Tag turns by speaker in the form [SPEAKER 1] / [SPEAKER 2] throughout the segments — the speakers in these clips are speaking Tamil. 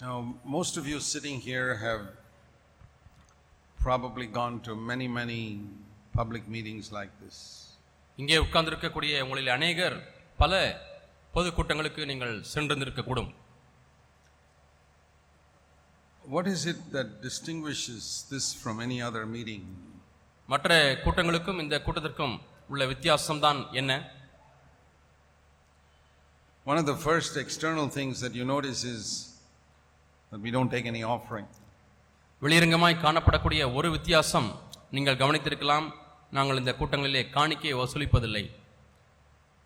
[SPEAKER 1] Now, most of you sitting here have probably gone to many, many public meetings like this.
[SPEAKER 2] இங்கே உட்கார்ந்திருக்கக்கூடிய உங்களில் அநேகர் பல பொதுக்கூட்டங்களுக்கு நீங்கள் சென்றிருந்திருக்கக்கூடும்
[SPEAKER 1] What is it that distinguishes this from any other meeting?
[SPEAKER 2] மற்ற கூட்டங்களுக்கும் இந்த கூட்டத்திற்கும் உள்ள வித்தியாசம்தான் என்ன
[SPEAKER 1] One of the first external things that you notice is that we don't take any offering.
[SPEAKER 2] வெளியரங்கமாய் காணப்படக்கூடிய ஒரு வித்தியாசம் நீங்கள் கவனித்திருக்கலாம் நாங்கள் இந்த கூட்டங்களிலே காணிக்கையை வசூலிப்பதில்லை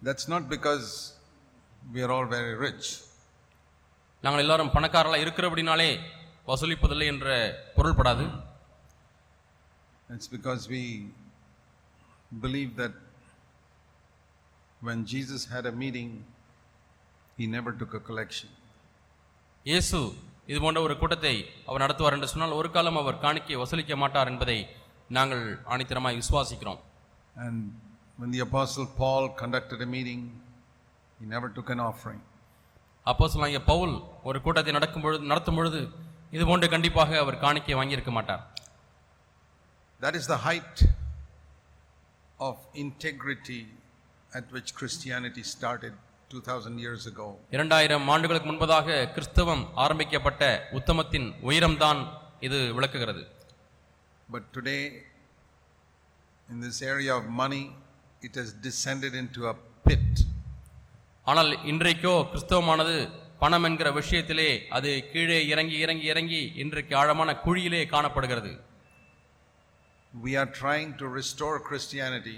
[SPEAKER 1] That's not because we are all very rich.
[SPEAKER 2] நாங்கள் எல்லாரும் பணக்காரர்களாக இருக்கிறபடினாலே வசூலிப்பதில்லை என்ற பொருள்படாது
[SPEAKER 1] It's because we believe that when Jesus had a meeting, he never took a collection.
[SPEAKER 2] இயேசு இது போன்ற ஒரு கூட்டத்தை அவர் நடத்துவார் என்று சொன்னால் ஒரு காலம் அவர் காணிக்கையை வசூலிக்க மாட்டார் என்பதை நாங்கள் ஆணித்தரமாய் விசுவாசிக்கிறோம்
[SPEAKER 1] And when the Apostle Paul conducted a meeting, he never took an offering.
[SPEAKER 2] அப்போ சொல்லாங்க பவுல் ஒரு கூட்டத்தை நடக்கும் பொழுது நடத்தும் பொழுது இது போன்று கண்டிப்பாக அவர் காணிக்கையை வாங்கியிருக்க மாட்டார்
[SPEAKER 1] That is the height of integrity at which Christianity started 2000 years ago.
[SPEAKER 2] இரண்டாயிரம் ஆண்டுகளுக்கு முன்பதாக கிறிஸ்தவம் ஆரம்பிக்கப்பட்ட உத்தமத்தின் உயரம்தான் இது விளக்குகிறது
[SPEAKER 1] But today, in this area of money, it has descended into a pit.
[SPEAKER 2] ஆனால் இன்றைக்கோ கிறிஸ்தவமானது பணம் என்கிற விஷயத்திலே அது கீழே இறங்கி இறங்கி இறங்கி இன்றைக்கு ஆழமான குழியிலே காணப்படுகிறது
[SPEAKER 1] We are trying to restore Christianity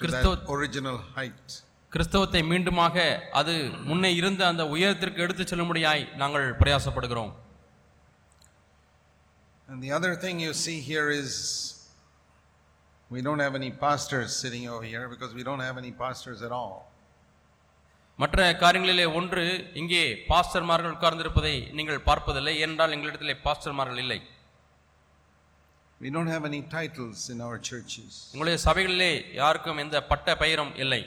[SPEAKER 1] to that
[SPEAKER 2] Christo-
[SPEAKER 1] original height.
[SPEAKER 2] கிறிஸ்தவத்தை மீண்டுமாக அது முன்னே இருந்த அந்த உயரத்திற்கு எடுத்துச் செல்லும்படியாய் நாங்கள் பிரயாசப்படுகிறோம்
[SPEAKER 1] And the other thing you see here is we don't have any pastors sitting over here because we don't have any pastors at all.
[SPEAKER 2] மற்ற காரியங்களிலே ஒன்று இங்கே பாஸ்டர்மார்கள் உட்கார்ந்திருப்பதை நீங்கள் பார்ப்பதில்லை ஏனென்றால் எங்களிடத்திலே பாஸ்டர்மார்கள் இல்லை
[SPEAKER 1] We don't have any titles in our churches.
[SPEAKER 2] உங்களுடைய சபைகளிலே யாருக்கும் எந்த பட்ட பெயரும் இல்லை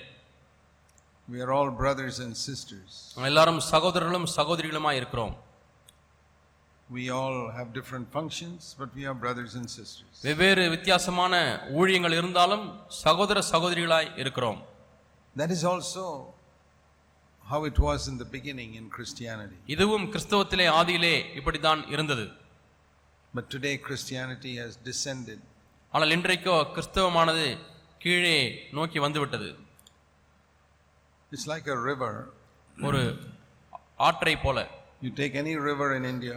[SPEAKER 1] We are all brothers and sisters.
[SPEAKER 2] எல்லாரும் சகோதரர்களும் சகோதரிகளுமாய் இருக்கிறோம்
[SPEAKER 1] We all have different functions, but we are brothers and sisters.
[SPEAKER 2] வெவ்வேறு வித்தியாசமான ஊழியங்கள் இருந்தாலும் சகோதர சகோதரிகளாய் இருக்கிறோம்
[SPEAKER 1] That is also how it was in the beginning in Christianity.
[SPEAKER 2] இதுவும் கிறிஸ்தவத்திலே ஆதியிலே இப்படித்தான் இருந்தது
[SPEAKER 1] But today Christianity has descended.
[SPEAKER 2] ஆனால் இன்றைக்கோ கிறிஸ்தவமானது கீழே நோக்கி வந்துவிட்டது
[SPEAKER 1] It's like a river.
[SPEAKER 2] ஒரு ஆற்றை போல
[SPEAKER 1] You take any river in India,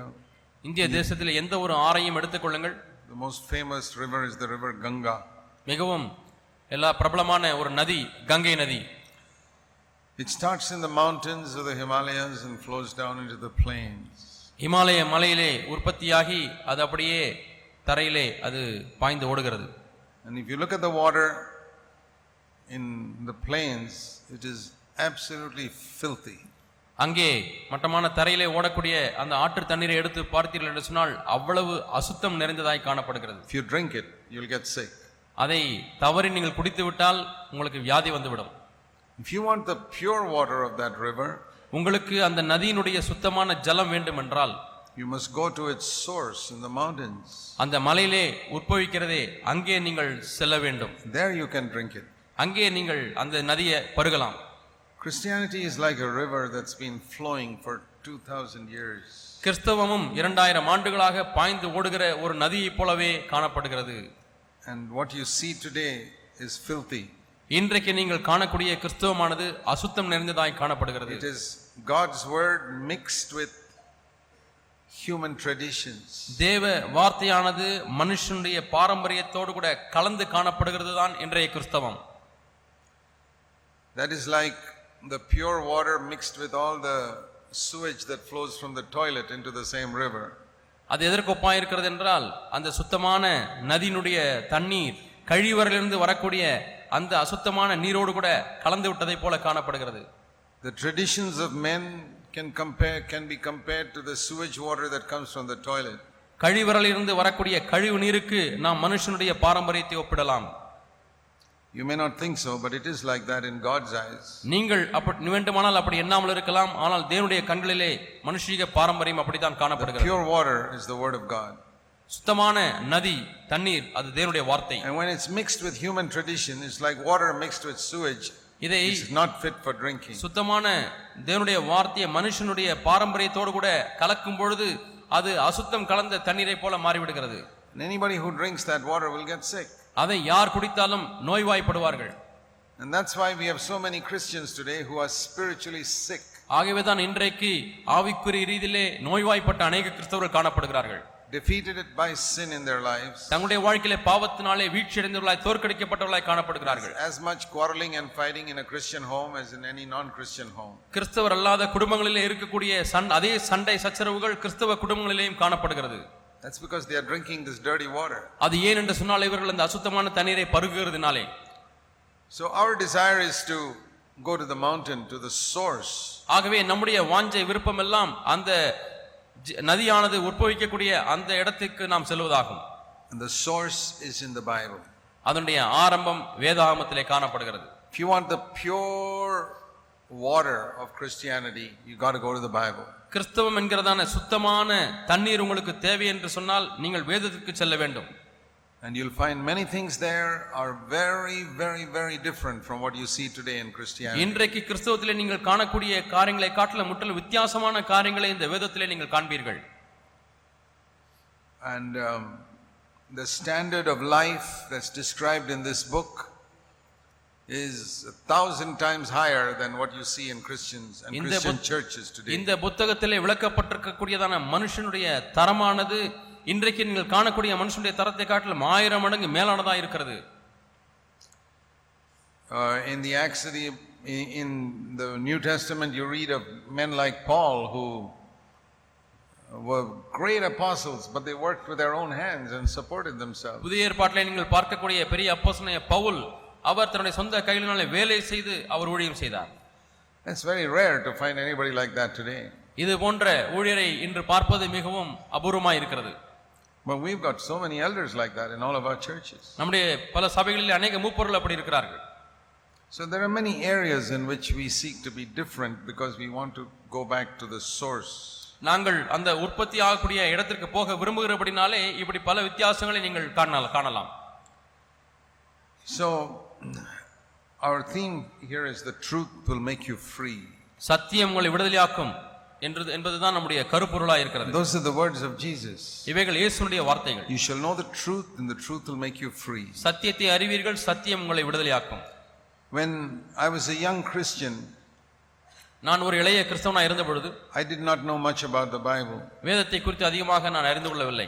[SPEAKER 2] இந்திய தேசத்தில் எந்த ஒரு ஆறையும் எடுத்துக்கொள்ளுங்கள்
[SPEAKER 1] the most famous river is the river Ganga.
[SPEAKER 2] மிகவும் எல்லா பிரபலமான ஒரு நதி கங்கை நதி
[SPEAKER 1] It starts in the mountains of the Himalayas and flows down into the plains.
[SPEAKER 2] இமாலய மலையிலே உற்பத்தியாகி அது அப்படியே தரையிலே அது பாய்ந்து ஓடுகிறது
[SPEAKER 1] And if you look at the water in the plains, it is absolutely filthy.
[SPEAKER 2] அங்கே மட்டமான தரையிலே ஓடக்கூடிய அந்த ஆற்று தண்ணீரை எடுத்து பார்த்தீர்கள் என்று சொன்னால் அவ்வளவு அசுத்தம் நிறைந்ததாய் காணப்படுகிறது
[SPEAKER 1] If you drink it, you'll get sick.
[SPEAKER 2] அதை தவறி நீங்கள் குடித்து விட்டால் உங்களுக்கு வியாதி வந்துவிடும்
[SPEAKER 1] If you want the pure water of that river,
[SPEAKER 2] உங்களுக்கு அந்த நதியினுடைய சுத்தமான ஜலம் வேண்டுமென்றால்
[SPEAKER 1] you must go to its source in the mountains.
[SPEAKER 2] அந்த மலையிலே உற்பவிக்கிறதே அங்கே நீங்கள் செல்ல வேண்டும்
[SPEAKER 1] There you can drink it.
[SPEAKER 2] அங்கே நீங்கள் அந்த நதியை பருகலாம்
[SPEAKER 1] Christianity is like a river that's been flowing for 2000 years.
[SPEAKER 2] கிறிஸ்தவமும் இரண்டாயிரம் ஆண்டுகளாக பாய்ந்து ஓடுகிற ஒரு நதியைப் போலவே காணப்படுகிறது
[SPEAKER 1] And what you see today is filthy.
[SPEAKER 2] இன்றைக்கு நீங்கள் காணக்கூடிய கிறிஸ்தவமானது அசுத்தம் நிறைந்ததாய் காணப்படுகிறது
[SPEAKER 1] It is God's word mixed with human traditions.
[SPEAKER 2] தேவ வார்த்தையானது மனுஷனுடைய பாரம்பரியத்தோடு கூட கலந்து காணப்படுகிறது தான் இன்றைய கிறிஸ்தவம்
[SPEAKER 1] That is like the pure water mixed with all the sewage that flows from the toilet into the same river.
[SPEAKER 2] அது எதற்கு இருக்கிறது என்றால் அந்த சுத்தமான நதியினுடைய தண்ணீர் கழிவறையிலிருந்து வரக்கூடிய அந்த அசுத்தமான நீரோடு கூட கலந்து விட்டதைப் போல காணப்படுகிறது
[SPEAKER 1] The traditions of men can compare can be compared to the sewage water that comes from the toilet.
[SPEAKER 2] கழிவறையிலிருந்து வரக்கூடிய கழிவு நீருக்கு நாம் மனுஷனுடைய பாரம்பரியத்தை ஒப்பிடலாம்
[SPEAKER 1] You may not think so, but it is like that in God's eyes.
[SPEAKER 2] நீங்கள் அப்படி வேண்டுமானால் அப்படி எண்ணாமல் இருக்கலாம் ஆனால் தேவனுடைய கண்களிலே மனுஷீக பாரம்பரியம் அப்படித்தான் காணப்படுகிறது
[SPEAKER 1] Pure water is the word of God.
[SPEAKER 2] சுத்தமான நதி தண்ணீர் அது தேவனுடைய வார்த்தை
[SPEAKER 1] And when it's mixed with human tradition, it's like water mixed with sewage.
[SPEAKER 2] இதை
[SPEAKER 1] It's not fit for drinking.
[SPEAKER 2] சுத்தமான தேவனுடைய வார்த்தையை மனுஷனுடைய பாரம்பரியத்தோடு கூட கலக்கும் பொழுது அது அசுத்தம் கலந்த தண்ணீரை போல மாறிவிடுகிறது
[SPEAKER 1] And anybody who drinks that water will get sick.
[SPEAKER 2] அதை யார் குடித்தாலும் நோய்வாய்ப்படுவார்கள்
[SPEAKER 1] And that's why we have so many Christians today who are spiritually sick.
[SPEAKER 2] ஆகவே தான் இன்றைக்கு ஆவிக்குரிய ரீதியிலே நோய்வாய்ப்பட்ட அநேக கிறிஸ்தவர்கள் காணப்படுகிறார்கள்
[SPEAKER 1] defeated by sin in their lives.
[SPEAKER 2] தங்களுடைய வாழ்க்கையிலே பாவத்தினாலே வீழ்ச்சியடைந்தவர்களாய் தோற்கடிக்கப்பட்டவர்களாய் காணப்படுகிறார்கள்
[SPEAKER 1] As much quarreling and fighting in a Christian home as in any non-Christian home.
[SPEAKER 2] கிறிஸ்தவர் அல்லாத குடும்பங்களிலே இருக்கக்கூடிய சண் அதே சண்டை சச்சரவுகள் கிறிஸ்தவ குடும்பங்களிலேயும் காணப்படுகிறது
[SPEAKER 1] That's because they are drinking this dirty water.
[SPEAKER 2] அது ஏன் என்று சொன்னால் இவர்கள் அந்த அசுத்தமான தண்ணீரை பருகுகிறதுனாலே
[SPEAKER 1] So our desire is to go to the mountain, to the source.
[SPEAKER 2] ஆகவே நம்முடைய வாஞ்சை விருப்பம் எல்லாம் அந்த நதியானது உற்பவிக்கக்கூடிய அந்த இடத்துக்கு நாம் செல்வதாகும்
[SPEAKER 1] And the source is in the Bible.
[SPEAKER 2] அதனுடைய ஆரம்பம் வேதாகமத்திலே காணப்படுகிறது
[SPEAKER 1] If you want the pure water of Christianity, you got to go to the Bible.
[SPEAKER 2] கிறிஸ்தவம் என்கிறதான சுத்தமான தண்ணீர் உங்களுக்கு தேவை என்று சொன்னால் நீங்கள் வேதத்திற்கு செல்ல வேண்டும்
[SPEAKER 1] And you'll find many things there are very, very, very different from what you see today in Christianity.
[SPEAKER 2] இன்றைக்கு கிறிஸ்தவத்திலே நீங்கள் காணக்கூடிய காரியங்களை காட்டிலும் முற்றிலும் வித்தியாசமான காரியங்களை இந்த வேதத்திலே நீங்கள் காண்பீர்கள்
[SPEAKER 1] And um, the standard of life that's described in this book is a thousand times higher than what you see in Christians and
[SPEAKER 2] இந்த
[SPEAKER 1] Christian
[SPEAKER 2] புத்-
[SPEAKER 1] churches today.
[SPEAKER 2] இந்த புத்தகத்திலே விளக்கப்பட்டிருக்கக்கூடியதான மனுஷனுடைய தரமானது இன்றைக்கு நீங்கள் காணக்கூடிய மனுஷனுடைய தரத்தை காட்டிலும் ஆயிரம் மடங்கு மேலானதா இருக்கிறது
[SPEAKER 1] Uh, in the Acts of the, in in the New Testament, you read of men like Paul who were great apostles, but they worked with their own hands and supported themselves.
[SPEAKER 2] புதிய ஏற்பாட்டிலே நீங்கள் பார்க்கக்கூடிய பெரிய அப்போஸ்தலனாகிய பவுல் அவர் தன்னுடைய சொந்த கைகளினாலே வேலை செய்து அவர் ஊழியம் செய்தார்
[SPEAKER 1] It's very rare to find anybody like that today.
[SPEAKER 2] இது போன்ற ஊழியரை இன்று பார்ப்பது மிகவும் அபூர்வமாய் இருக்கிறது
[SPEAKER 1] But we've got so many elders like that in all of our churches.
[SPEAKER 2] நம்முடைய பல சபைகளில் அநேக மூப்பொருள் அப்படி இருக்கிறார்கள்
[SPEAKER 1] So there are many areas in which we seek to be different because we want to go back to the source.
[SPEAKER 2] நாங்கள் அந்த உற்பத்தி ஆகக்கூடிய இடத்திற்கு போக விரும்புகிறபடினாலே இப்படி பல வித்தியாசங்களை நீங்கள் காணலாம் காணலாம்
[SPEAKER 1] So our theme here is the truth will make you free.
[SPEAKER 2] சத்தியம் உங்களை விடுதலையாக்கும் என்றது என்பதுதான் நம்முடைய கருப்பொருளாய் இருக்கிறது
[SPEAKER 1] Those are the words of Jesus.
[SPEAKER 2] இவைகள் இயேசுனுடைய வார்த்தைகள்
[SPEAKER 1] You shall know the truth and the truth will make you free.
[SPEAKER 2] சத்தியத்தை அறிவீர்கள் சத்தியம் உங்களை விடுதலையாக்கும்
[SPEAKER 1] When I was a young Christian,
[SPEAKER 2] நான் ஒரு இளைய கிறிஸ்தவனா இருந்த பொழுது
[SPEAKER 1] I did not know much about the Bible.
[SPEAKER 2] வேதத்தை குறித்து அதிகமாக நான் அறிந்து கொள்ளவில்லை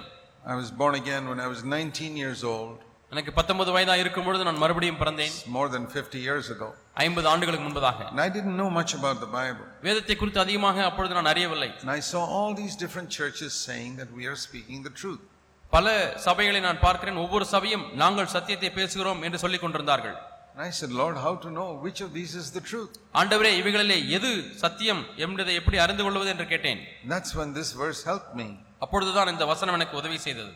[SPEAKER 1] I was born again when I was 19 years old,
[SPEAKER 2] எனக்கு பத்தொன்பது வயதா இருக்கும் பொழுது நான் மறுபடியும் பிறந்தேன்
[SPEAKER 1] more than 50 years ago.
[SPEAKER 2] ஐம்பது ஆண்டுகளுக்கு முன்பதாக
[SPEAKER 1] And I didn't know much about the Bible.
[SPEAKER 2] வேதத்தை குறித்து அதிகமாக அப்பொழுது நான் அறியவில்லை
[SPEAKER 1] And I saw all these different churches saying that we are speaking the truth.
[SPEAKER 2] பல சபைகளை நான் பார்க்கிறேன் ஒவ்வொரு சபையும் நாங்கள் சத்தியத்தை பேசுகிறோம் என்று சொல்லிக் கொண்டிருந்தார்கள்
[SPEAKER 1] And I said, Lord, how to know which of these is the truth?
[SPEAKER 2] ஆண்டவரே இவைகளிலே எது சத்தியம் என்பதை எப்படி அறிந்து கொள்வது என்று கேட்டேன்
[SPEAKER 1] that's when this verse helped me.
[SPEAKER 2] அப்பொழுதுதான் இந்த வசனம் எனக்கு உதவி செய்தது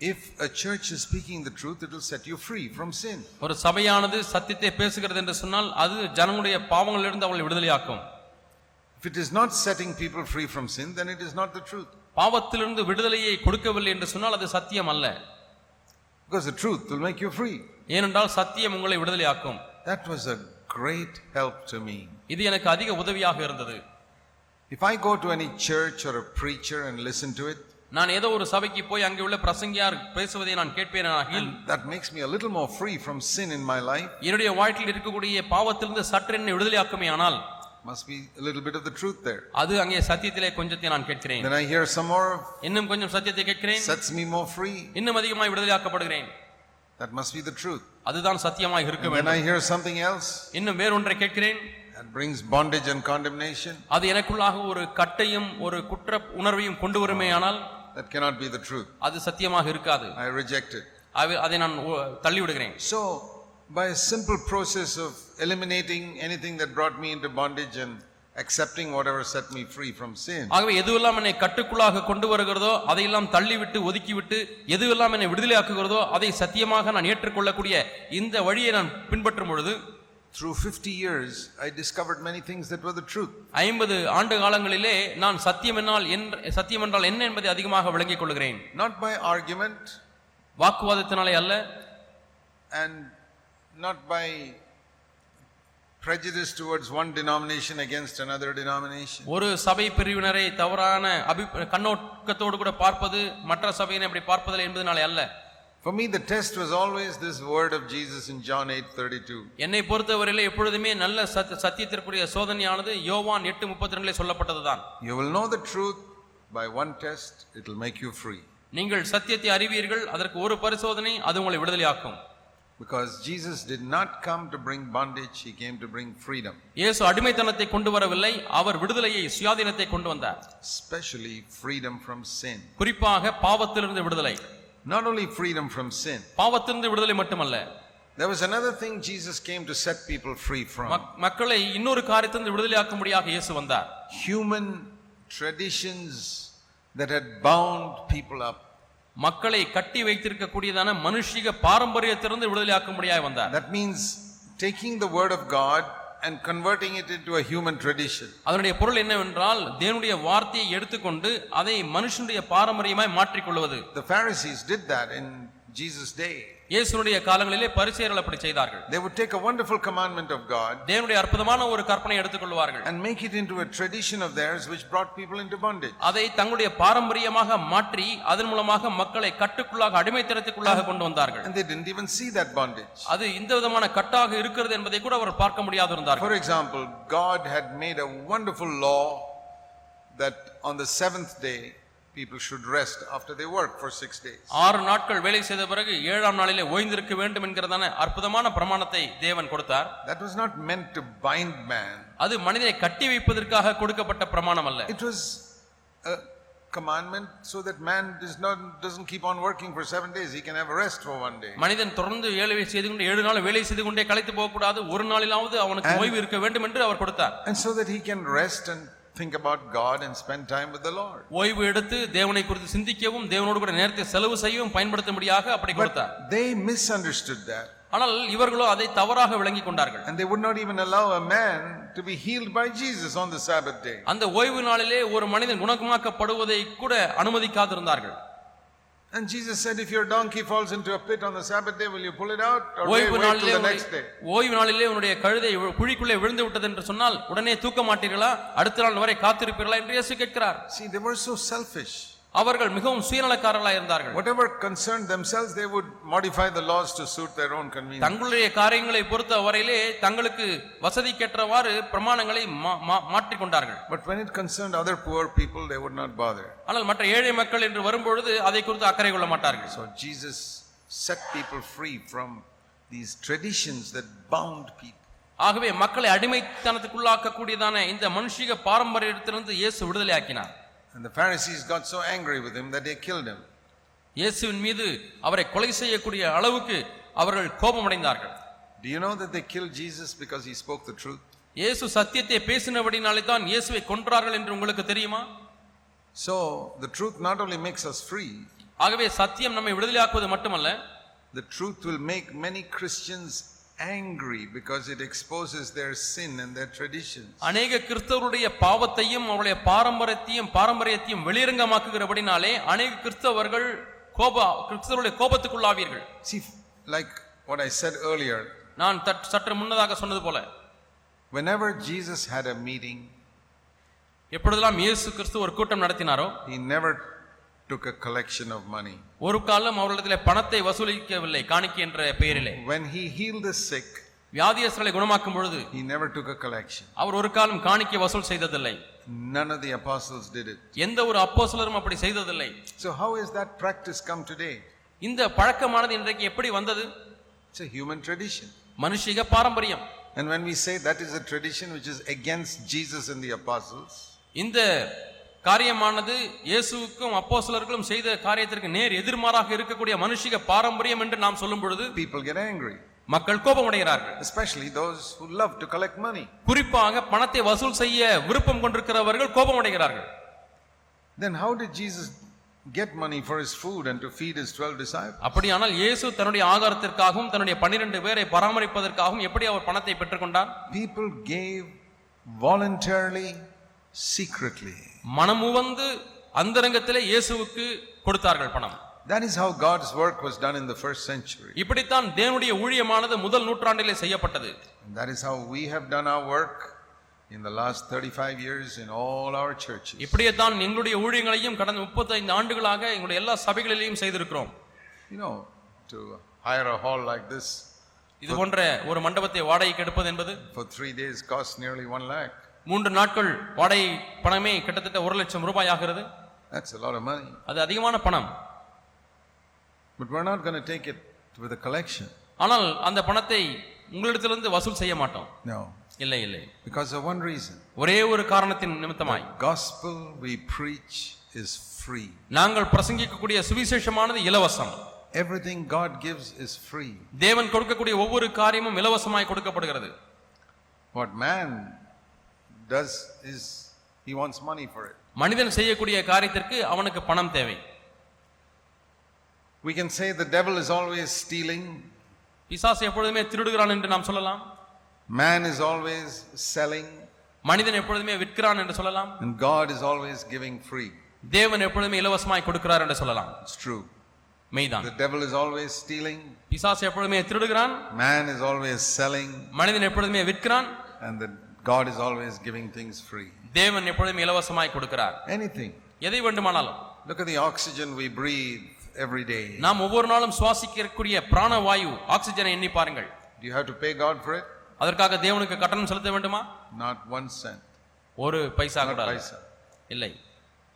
[SPEAKER 1] If a church is speaking the truth, it will set you free from sin.
[SPEAKER 2] ஒரு சபையானது சத்தியத்தை பேசுகிறது என்று சொன்னால் அது ஜனங்களுடைய பாவங்களிலிருந்து அவளை விடுதலையாக்கும்
[SPEAKER 1] If it is not setting people free from sin, then it is not the truth.
[SPEAKER 2] பாவத்திலிருந்து விடுதலையை கொடுக்கவில்லை என்று சொன்னால் அது சத்தியம் அல்ல
[SPEAKER 1] Because the truth will make you free.
[SPEAKER 2] ஏனென்றால் சத்தியம் உங்களை விடுதலையாக்கும்
[SPEAKER 1] That was a great help to me.
[SPEAKER 2] இது எனக்கு அதிக உதவியாக இருந்தது
[SPEAKER 1] If I go to any church or a preacher and listen to it,
[SPEAKER 2] நான் ஏதோ ஒரு சபைக்கு போய் அங்கே உள்ள பிரசங்கியார் பேசுவதை நான் கேட்பேனாகில்
[SPEAKER 1] that makes me a little more free from sin in my life.
[SPEAKER 2] என்னுடைய வாழ்க்கையில் இருக்கக்கூடிய பாவத்திலிருந்து சற்று என்னை விடுதலையாக்குமே ஆனால்
[SPEAKER 1] Must be a little bit of the truth there.
[SPEAKER 2] அது அங்கே சத்தியத்திலே கொஞ்சத்தை நான் கேட்கிறேன்
[SPEAKER 1] Then I hear some more,
[SPEAKER 2] இன்னும் கொஞ்சம் சத்தியத்தை கேட்கிறேன்
[SPEAKER 1] sets me more free.
[SPEAKER 2] இன்னும் அதிகமாய் விடுதலையாக்கப்படுகிறேன்
[SPEAKER 1] That must be the truth.
[SPEAKER 2] அதுதான் சத்தியமாய் இருக்க வேண்டும்
[SPEAKER 1] I hear something else
[SPEAKER 2] இன்னும் வேறொன்றை கேட்கிறேன்
[SPEAKER 1] that brings bondage and condemnation.
[SPEAKER 2] அது எனக்குள்ளாக ஒரு கட்டையும் ஒரு குற்ற உணர்வையும் கொண்டு வருமே ஆனால்
[SPEAKER 1] That cannot be the truth.
[SPEAKER 2] அது சத்தியமாக இருக்காது
[SPEAKER 1] I reject it.
[SPEAKER 2] அதை நான் தள்ளி விடுகிறேன்
[SPEAKER 1] So, by a simple process of eliminating anything that brought me into bondage and accepting whatever set me free from sin.
[SPEAKER 2] ஆகவே எதுவெல்லாம் என்னை கட்டுக்குள்ளாக கொண்டு வருகிறதோ அதையெல்லாம் தள்ளிவிட்டு ஒதுக்கிவிட்டு எதுவெல்லாம் என்னை விடுதலையாக்குகிறதோ அதை சத்தியமாக நான் ஏற்றுக்கொள்ளக்கூடிய இந்த வழியை நான் பின்பற்றும் பொழுது
[SPEAKER 1] Through 50 years, I discovered many things that were the truth.
[SPEAKER 2] ஐம்பது ஆண்டு காலங்களிலே நான் சத்தியம் என்னால் என்ற சத்தியம் என்றால் என்ன என்பதை அதிகமாக விளங்கிக் கொள்கிறேன்
[SPEAKER 1] Not by argument
[SPEAKER 2] வாக்குவாதத்தினாலே அல்ல
[SPEAKER 1] and not by prejudice towards one denomination against another denomination.
[SPEAKER 2] ஒரு சபை பிரிவினரை தவறான அபி கண்ணோக்கத்தோடு கூட பார்ப்பது மற்ற சபையினை அப்படி பார்ப்பதில்லை என்பதனாலே அல்ல
[SPEAKER 1] For me, the test was always this word of Jesus in John 8:32.
[SPEAKER 2] என்னை பொறுத்தவரையிலே எப்பொழுதுமே நல்ல சத் சத்தியத்திற்குரிய சோதனையானது யோவான் எட்டு முப்பத்தி ரெண்டிலே சொல்லப்பட்டதுதான்
[SPEAKER 1] You will know the truth by one test, it will make you free.
[SPEAKER 2] நீங்கள் சத்தியத்தை அறிவீர்கள் அதற்கு ஒரு பரிசோதனை அது உங்களை விடுதலையாக்கும்
[SPEAKER 1] Because Jesus did not come to bring bondage, he came to bring freedom,
[SPEAKER 2] இயேசு அடிமைத்தனத்தை கொண்டு வரவில்லை அவர் விடுதலையை சுயாதீனத்தை கொண்டு வந்தார்
[SPEAKER 1] especially freedom from sin.
[SPEAKER 2] குறிப்பாக பாவத்திலிருந்து விடுதலை
[SPEAKER 1] Not only freedom from sin,
[SPEAKER 2] பாவத்திலிருந்து விடுதலை மட்டுமல்ல
[SPEAKER 1] there was another thing Jesus came to set people free from.
[SPEAKER 2] மக்- மக்களை இன்னொரு காரியத்திலிருந்து விடுதலையாக்கும்படியாக இயேசு வந்தார்
[SPEAKER 1] Human traditions that had bound people up.
[SPEAKER 2] மக்களை கட்டி வைத்திருக்கக்கூடியதான மனுஷிக பாரம்பரியத்திலிருந்து விடுதலையாக்கும்படியாக வந்தார்
[SPEAKER 1] That means taking the word of God and converting it into a human tradition.
[SPEAKER 2] அதனுடைய பொருள் என்னவென்றால் தேவனுடைய வார்த்தையை எடுத்துக்கொண்டு அதை மனுஷனுடைய பாரம்பரியமாய் மாற்றிக்கொள்வது
[SPEAKER 1] The Pharisees did that in Jesus' day.
[SPEAKER 2] இயேசுனுடைய காலங்களிலே பரிசேயர்கள் அப்படி செய்தார்கள்
[SPEAKER 1] They would take a wonderful commandment of God
[SPEAKER 2] தேவனுடைய அற்புதமான ஒரு கற்பனை எடுத்துக்கொள்வார்கள்
[SPEAKER 1] and make it into a tradition of theirs which brought people into bondage.
[SPEAKER 2] அதை தங்களுடைய பாரம்பரியமாக மாற்றி அதன் மூலமாக மக்களை கட்டுக்குள்ளாக அடிமைத்தனத்துக்குள்ளாக கொண்டு வந்தார்கள்
[SPEAKER 1] And they didn't even see that bondage.
[SPEAKER 2] அது இந்த விதமான கட்டாக இருக்கிறது என்பதை கூட அவர் பார்க்க முடியாது இருந்தார்கள்
[SPEAKER 1] For example, God had made a wonderful law that on the seventh day people should rest after they work for six days.
[SPEAKER 2] ஆறு நாட்கள் வேலை செய்த பிறகு ஏழாம் நாளிலே ஓய்ந்திருக்க வேண்டும் என்கிறதான அற்புதமான பிரமாணத்தை தேவன் கொடுத்தார்
[SPEAKER 1] That was not meant to bind man,
[SPEAKER 2] அது மனிதனை கட்டி வைப்பதற்காக கொடுக்கப்பட்ட பிரமாணம் அல்ல
[SPEAKER 1] it was a commandment so that man does not, doesn't keep on working for seven days. He can have a rest for one day.
[SPEAKER 2] மனிதன் தொடர்ந்து வேலை செய்து கொண்டு ஏழு நாள் வேலை செய்து கொண்டே களைத்து போகக்கூடாது ஒரு நாளிலாவது அவனுக்கு ஓய்வு இருக்க வேண்டும் என்று அவர் கொடுத்தார்
[SPEAKER 1] And so that he can rest and think about God and spend time with the Lord.
[SPEAKER 2] ஓய்வு எடுத்து தேவனை குறித்து சிந்திக்கவும் தேவனோடு கூட நேரத்தை செலவு செய்யவும் பயன்படுத்தும்படியாக அப்படி கொடுத்தார்
[SPEAKER 1] But they misunderstood that.
[SPEAKER 2] ஆனால் இவர்களோ அதை தவறாக விளங்கி கொண்டார்கள்
[SPEAKER 1] And they would not even allow a man to be healed by Jesus on the Sabbath day.
[SPEAKER 2] அந்த ஓய்வு நாளிலே ஒரு மனிதன் குணமாக்கப்படுவதை கூட அனுமதிக்காதிருந்தார்கள்
[SPEAKER 1] And Jesus said, if your donkey falls into a pit on the Sabbath day, will you pull it out or wait,
[SPEAKER 2] ஓய்வு
[SPEAKER 1] wait
[SPEAKER 2] நாளிலே
[SPEAKER 1] till the next day?
[SPEAKER 2] ஓய்வு நாளிலே உன்னுடைய கழுதை வி- குழிக்குள்ளே விழுந்து விட்டது என்று சொன்னால் உடனே தூக்க மாட்டீர்களா அடுத்த நாள் வரை காத்திருப்பீர்களா என்று இயேசு கேட்கிறார்
[SPEAKER 1] See, they were so selfish.
[SPEAKER 2] அவர்கள் மிகவும் சுயநலக்காரர்களாக இருந்தார்கள்
[SPEAKER 1] Whatever concerned themselves, they would modify the laws to suit their own convenience.
[SPEAKER 2] தங்களுடைய காரியங்களை பொறுத்த வரையிலே தங்களுக்கு வசதிக்கேற்றவாறு பிரமாணங்களை மா- மா- மாற்றிக்கொண்டார்கள்
[SPEAKER 1] But when it concerned other poor people, they would not bother.
[SPEAKER 2] ஆனால் மற்ற ஏழை மக்கள் என்று வரும்பொழுது அதை குறித்து அக்கறை கொள்ள மாட்டார்கள்
[SPEAKER 1] So Jesus set people free from these traditions that bound people.
[SPEAKER 2] ஆகவே மக்களை அடிமைத்தனத்துக்குள்ளாக்கக்கூடியதான இந்த மனுஷிக பாரம்பரியத்திலிருந்து இயேசு விடுதலை ஆக்கினார்
[SPEAKER 1] And the Pharisees got so angry with him that they killed him.
[SPEAKER 2] இயேசுவின் மீது அவரை கொலை செய்யக்கூடிய அளவுக்கு அவர்கள் கோபமடைந்தார்கள்
[SPEAKER 1] Do you know that they killed Jesus because he spoke the truth?
[SPEAKER 2] இயேசு சத்தியத்தை பேசினபடினாலே தான் இயேசுவை கொன்றார்கள் என்று உங்களுக்கு தெரியுமா
[SPEAKER 1] So the truth not only makes us free,
[SPEAKER 2] ஆகவே சத்தியம் நம்மை விடுதலையாக்குவது மட்டுமல்ல
[SPEAKER 1] the truth will make many Christians angry because it exposes their sin and their traditions.
[SPEAKER 2] அநேக கிறிஸ்தவருடைய பாவத்தையும் அவருடைய பாரம்பரியத்தையும் பாரம்பரியத்தையும் வெளியரங்கமாக்குகிறபடினாலே அநேக கிறிஸ்தவர்கள் கோப கிறிஸ்தவருடைய கோபத்துக்குள்ளாவீர்கள்
[SPEAKER 1] See, like what I said earlier,
[SPEAKER 2] நான் சற்று முன்னதாக சொன்னது போல
[SPEAKER 1] whenever Jesus had a meeting,
[SPEAKER 2] எப்பொழுதெல்லாம் இயேசு கிறிஸ்து ஒரு கூட்டம் நடத்தினாரோ
[SPEAKER 1] he never took a collection of money.
[SPEAKER 2] ஒரு காலம் அவர்களிடத்தில் பணத்தை வசூலிக்கவில்லை காணிக்கை என்ற பெயரிலே
[SPEAKER 1] When he healed the sick,
[SPEAKER 2] வியாதியஸ்தர்களை குணமாக்கும் பொழுது
[SPEAKER 1] he never took a collection.
[SPEAKER 2] அவர் ஒரு காலம் காணிக்கை வசூல் செய்ததில்லை
[SPEAKER 1] None of the apostles did it.
[SPEAKER 2] எந்த ஒரு அப்போஸ்தலரும் அப்படி செய்ததில்லை
[SPEAKER 1] So, how is that practice come today?
[SPEAKER 2] இந்த பழக்கமானது இன்றைக்கு எப்படி வந்தது
[SPEAKER 1] It's a human tradition.
[SPEAKER 2] மனுஷிக பாரம்பரியம்
[SPEAKER 1] And when we say that is a tradition which is against Jesus and the apostles,
[SPEAKER 2] இந்த காரியமானது இயேசுவுக்கும் அப்போஸ்தலர்களும் செய்த காரியத்திற்கு நேர் எதிர்மாறாக இருக்கக்கூடிய மனுஷிக பாரம்பரியம் என்று நாம் சொல்லும் பொழுது
[SPEAKER 1] people get angry.
[SPEAKER 2] மக்கள் கோபமடைகிறார்கள்
[SPEAKER 1] especially those who love to collect money.
[SPEAKER 2] குறிப்பாக பணத்தை வசூல் செய்ய விருப்பம் கொண்டிருக்கிறவர்கள் கோபமடைகிறார்கள்
[SPEAKER 1] Then how did Jesus get money for his food and to feed his 12 disciples?
[SPEAKER 2] அப்படியானால் இயேசு தன்னுடைய ஆகாரத்திற்காகவும் தன்னுடைய பன்னிரண்டு பேரை பராமரிப்பதற்காகவும் எப்படி அவர் பணத்தை பெற்றுக்கொண்டார்
[SPEAKER 1] People gave voluntarily, secretly.
[SPEAKER 2] மனமுவந்து அந்தரங்கத்திலே இயேசுவுக்கு கொடுத்தார்கள் பணம்
[SPEAKER 1] That is how God's work was done in the first century.
[SPEAKER 2] இப்படித்தான் தேவனுடைய ஊழியமானது முதல் நூற்றாண்டிலே செய்யப்பட்டது
[SPEAKER 1] that is how we have done our work in the last 35 years in all our churches.
[SPEAKER 2] இப்படியே தான் எங்களுடைய ஊழியங்களையும் கடந்த முப்பத்தைந்து ஆண்டுகளாக எங்களுடைய எல்லா சபைகளிலேயும் செய்திருக்கிறோம்
[SPEAKER 1] You know, to hire a hall like this
[SPEAKER 2] இது போன்ற ஒரு மண்டபத்தை வாடகைக்கு எடுப்பது என்பது
[SPEAKER 1] for three days costs nearly one lakh.
[SPEAKER 2] மூன்று நாட்கள் வாடகை பணமே கிட்டத்தட்ட ஒரு லட்சம் ரூபாய் ஆகிறது
[SPEAKER 1] That's a lot of money.
[SPEAKER 2] அது அதிகமான பணம்
[SPEAKER 1] But we're not going to take it with a collection.
[SPEAKER 2] ஆனால் அந்த பணத்தை உங்களிடத்திலிருந்து வசூல் செய்ய மாட்டோம்
[SPEAKER 1] No.
[SPEAKER 2] இல்லை இல்லை
[SPEAKER 1] Because of one reason.
[SPEAKER 2] ஒரே ஒரு காரணத்தின் நிமித்தமாய்
[SPEAKER 1] Gospel we preach is free.
[SPEAKER 2] நாங்கள் பிரசங்கிக்கக்கூடிய சுவிசேஷமானது இலவசம்
[SPEAKER 1] Everything God gives is free.
[SPEAKER 2] தேவன் கொடுக்கக்கூடிய ஒவ்வொரு காரியமும் இலவசமாய் கொடுக்கப்படுகிறது
[SPEAKER 1] What man does is he wants money for it.
[SPEAKER 2] மனிதன் செய்யக்கூடிய காரியத்திற்கு அவனுக்கு பணம் தேவை
[SPEAKER 1] We can say the devil is always stealing,
[SPEAKER 2] பிசாசு எப்பொழுதுமே திருடுகிறான் என்று நாம் சொல்லலாம்
[SPEAKER 1] man is always selling,
[SPEAKER 2] மனிதன் எப்பொழுதுமே விற்கிறான் என்று சொல்லலாம்
[SPEAKER 1] and God is always giving free.
[SPEAKER 2] தேவன் எப்பொழுதுமே இலவசமாய் கொடுக்கிறார் என்று சொல்லலாம்
[SPEAKER 1] It's true.
[SPEAKER 2] மெய்தான்
[SPEAKER 1] The devil is always stealing,
[SPEAKER 2] பிசாசு எப்பொழுதுமே திருடுகிறான்
[SPEAKER 1] man is always selling,
[SPEAKER 2] மனிதன் எப்பொழுதுமே விற்கிறான்
[SPEAKER 1] and the God is always giving things free.
[SPEAKER 2] தேவன் எப்பொழுதும் இலவசமாய் கொடுக்கிறார்
[SPEAKER 1] Anything.
[SPEAKER 2] எதை வேண்டுமானாலும்
[SPEAKER 1] Look at the oxygen we breathe every day.
[SPEAKER 2] நாம் ஒவ்வொரு நாளும் சுவாசிக்கக்கூடிய பிராணவாயு ஆக்சிஜனை எண்ணி பாருங்கள்
[SPEAKER 1] Do you have to pay God for it?
[SPEAKER 2] அதற்காக தேவனுக்கு கட்டணம் செலுத்த வேண்டுமா
[SPEAKER 1] Not one cent.
[SPEAKER 2] ஒரு பைசா கூட. இல்லை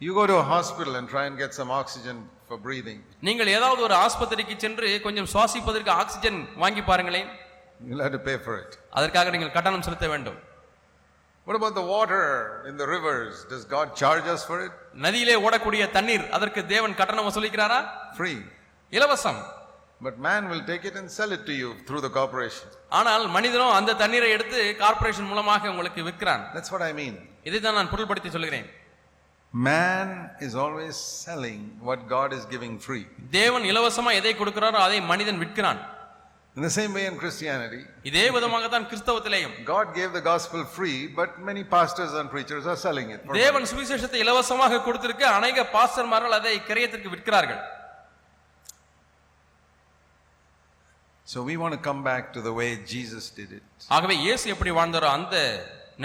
[SPEAKER 1] You go to a hospital and try and get some oxygen for breathing.
[SPEAKER 2] நீங்கள் ஏதாவது ஒரு ஆஸ்பத்திரிக்கு சென்று கொஞ்சம் சுவாசிப்பதற்கு ஆக்சிஜன் வாங்கி பாருங்களேன்
[SPEAKER 1] You'll have to pay for it.
[SPEAKER 2] அதற்காக நீங்கள் கட்டணம் செலுத்த வேண்டும்
[SPEAKER 1] What about the water in the rivers? Does God charge us for it?
[SPEAKER 2] நதியிலே ஓடக்கூடிய தண்ணீர் அதற்கு தேவன் கட்டணம் வசூலிக்கிறாரா
[SPEAKER 1] Free.
[SPEAKER 2] இலவசம்
[SPEAKER 1] But man will take it and sell it to you through the corporation.
[SPEAKER 2] ஆனால் மனிதனோ அந்த தண்ணீரை எடுத்து கார்ப்பரேஷன் மூலமாக உங்களுக்கு விற்கிறான்
[SPEAKER 1] That's what I mean.
[SPEAKER 2] இதை தான் நான் பொருள்படுத்தி சொல்கிறேன்
[SPEAKER 1] Man is always selling what God is giving free.
[SPEAKER 2] தேவன் இலவசமா எதை கொடுக்கிறாரோ அதை மனிதன் விற்கிறான்
[SPEAKER 1] In the same way in Christianity,
[SPEAKER 2] இதே விதமாக தான் கிறிஸ்தவத்திலேயும்
[SPEAKER 1] God gave the gospel free, but many pastors and preachers are selling it.
[SPEAKER 2] தேவன் சுவிசேஷத்தை இலவசமாக கொடுத்திருக்க அநேக பாஸ்டர்மார்கள் அதை கிரயத்திற்கு விற்கிறார்கள்
[SPEAKER 1] So we want to come back to the way Jesus did it,
[SPEAKER 2] ஆகவே இயேசு எப்படி வாழ்ந்தாரோ அந்த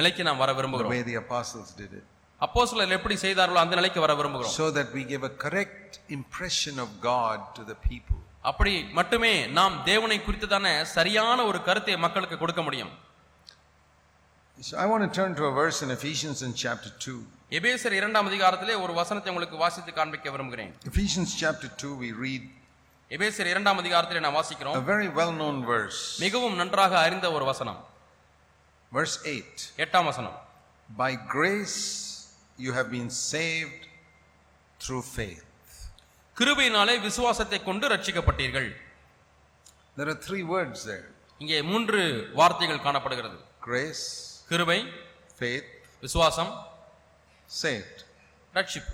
[SPEAKER 2] நிலைக்கு நாம் வர
[SPEAKER 1] the
[SPEAKER 2] விரும்புகிறோம்
[SPEAKER 1] way the apostles did it,
[SPEAKER 2] அப்போ எப்படி செய்தார்களோ அந்த நிலைக்கு வர விரும்புகிறோம்
[SPEAKER 1] so that we give a correct impression of God to the people.
[SPEAKER 2] அப்படி மட்டுமே நாம் தேவனை குறித்ததான சரியான ஒரு கருத்தை மக்களுக்கு கொடுக்க முடியும்
[SPEAKER 1] So I want to turn to a verse in Ephesians in chapter 2.
[SPEAKER 2] எபேசர் இரண்டாம் அதிகாரத்திலே ஒரு வசனத்தை உங்களுக்கு வாசித்து காண்பிக்க விரும்புகிறேன்
[SPEAKER 1] Ephesians chapter 2, we read
[SPEAKER 2] எபேசர் இரண்டாம் அதிகாரத்திலே நாம்
[SPEAKER 1] a
[SPEAKER 2] வாசிக்கிறோம்
[SPEAKER 1] very well known verse,
[SPEAKER 2] மிகவும் நன்றாக அறிந்த ஒரு வசனம்
[SPEAKER 1] verse 8.
[SPEAKER 2] எட்டாம் வசனம்
[SPEAKER 1] By grace you have been saved through faith.
[SPEAKER 2] கிருபையினாலே விசுவாசத்தை கொண்டு ரட்சிக்கப்பட்டீர்கள்
[SPEAKER 1] There are three words there.
[SPEAKER 2] இங்கே மூன்று வார்த்தைகள் காணப்படுகிறது.
[SPEAKER 1] Grace,
[SPEAKER 2] கிருபை
[SPEAKER 1] faith,
[SPEAKER 2] விசுவாசம்
[SPEAKER 1] saved.
[SPEAKER 2] ரட்சிப்பு.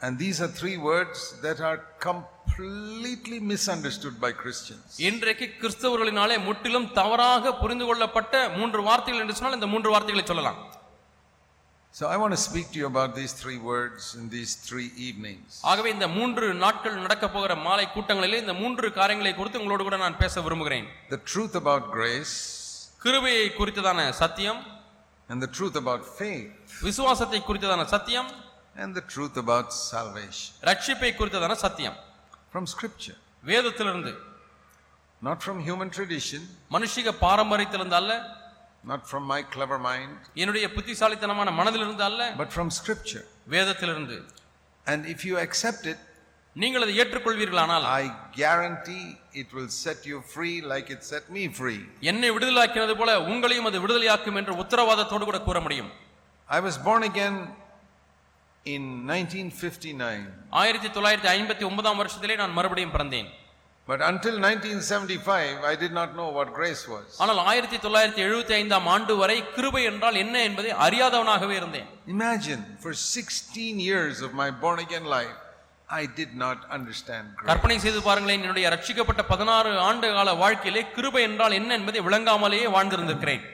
[SPEAKER 1] And these are three words that are completely misunderstood by Christians.
[SPEAKER 2] இன்றைக்கு கிறிஸ்தவர்களினாலே முற்றிலும் தவறாக புரிந்து கொள்ளப்பட்ட மூன்று வார்த்தைகள் என்று சொன்னால் இந்த மூன்று வார்த்தைகளை சொல்லலாம்.
[SPEAKER 1] So I want to speak to you about these three words in these three evenings.
[SPEAKER 2] ஆகவே இந்த மூன்று நாட்கள் நடக்க போகிற மாலை கூட்டங்களிலே இந்த மூன்று காரியங்களை குறித்து உங்களோடு கூட நான் பேச விரும்புகிறேன்
[SPEAKER 1] The truth about grace
[SPEAKER 2] கிருபையை குறித்ததான சத்தியம்
[SPEAKER 1] and the truth about faith
[SPEAKER 2] விசுவாசத்தை குறித்ததான சத்தியம்
[SPEAKER 1] and the truth about salvation
[SPEAKER 2] ரட்சிப்பை குறித்ததான சத்தியம்
[SPEAKER 1] from scripture,
[SPEAKER 2] வேதத்திலிருந்து
[SPEAKER 1] not from human tradition,
[SPEAKER 2] மனுஷிக பாரம்பரியத்திலிருந்து அல்ல
[SPEAKER 1] not from my clever mind,
[SPEAKER 2] என்னுடைய புத்திசாலித்தனமான மனதிலிருந்து அல்ல
[SPEAKER 1] but from scripture.
[SPEAKER 2] வேதத்திலிருந்து
[SPEAKER 1] And if you accept it,
[SPEAKER 2] நீங்கள் அதை ஏற்றுக்கொள்வீர்களானால்
[SPEAKER 1] I guarantee it will set you free like it set me free.
[SPEAKER 2] என்னை விடுதலாக்கினது போல உங்களையும் அது விடுதலையாக்கும் என்ற உத்தரவாதத்தோடு கூட கூற முடியும்
[SPEAKER 1] I was born again in 1959.
[SPEAKER 2] ஆயிரத்தி தொள்ளாயிரத்தி ஐம்பத்தி ஒன்பதாம் வருஷத்திலே நான் மறுபடியும் பிறந்தேன்
[SPEAKER 1] But until 1975, I did not know what grace was.
[SPEAKER 2] ஆனால் ஆயிரத்தி தொள்ளாயிரத்தி எழுபத்தி ஐந்தாம் ஆண்டு வரை கிருபை என்றால் என்ன என்பதை அறியாதவனாகவே இருந்தேன்
[SPEAKER 1] Imagine, for 16 years of my born again life, I did not understand grace.
[SPEAKER 2] கற்பனை செய்து பாருங்களேன் என்னுடைய ரட்சிக்கப்பட்ட பதினாறு ஆண்டு கால வாழ்க்கையிலே கிருபை என்றால் என்ன என்பதை விளங்காமலேயே வாழ்ந்திருந்திருக்கிறேன்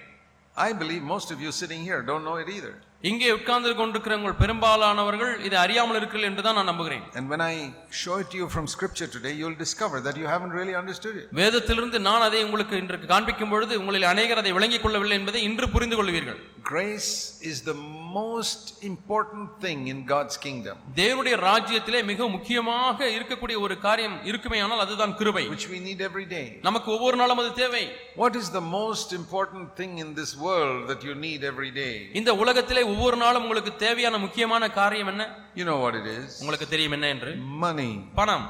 [SPEAKER 1] I believe most of you sitting here don't know it either.
[SPEAKER 2] இங்கே உட்கார்ந்து கொண்டிருக்கிற உங்கள் பெரும்பாலானவர்கள் இதை அறியாமல் இருக்கிறீர்கள் என்று தான் நான் நம்புகிறேன்
[SPEAKER 1] And when I show it to you from scripture today, you'll discover that you haven't really understood it.
[SPEAKER 2] வேதத்திலிருந்து நான் அதை உங்களுக்கு இன்று காண்பிக்கும் பொழுது உங்களில் அநேகர் அதை விளங்கிக் கொள்ளவில்லை என்பதை இன்று புரிந்து கொள்வீர்கள்
[SPEAKER 1] Grace is the most important thing in God's kingdom,
[SPEAKER 2] தேவனுடைய ராஜ்யத்திலே மிக முக்கியமாக இருக்கக்கூடிய ஒரு காரியம் இருக்குமேயானால் அதுதான் கிருபை
[SPEAKER 1] which we need every day.
[SPEAKER 2] நமக்கு ஒவ்வொரு நாளும் அது தேவை
[SPEAKER 1] What is the most important thing in this world that you need every day?
[SPEAKER 2] இந்த உலகத்திலே ஒவ்வொரு நாளும் உங்களுக்கு தேவையான முக்கியமான காரியம் என்ன
[SPEAKER 1] You know what it is
[SPEAKER 2] உங்களுக்கு தெரியும் என்ன என்று
[SPEAKER 1] money.
[SPEAKER 2] பணம்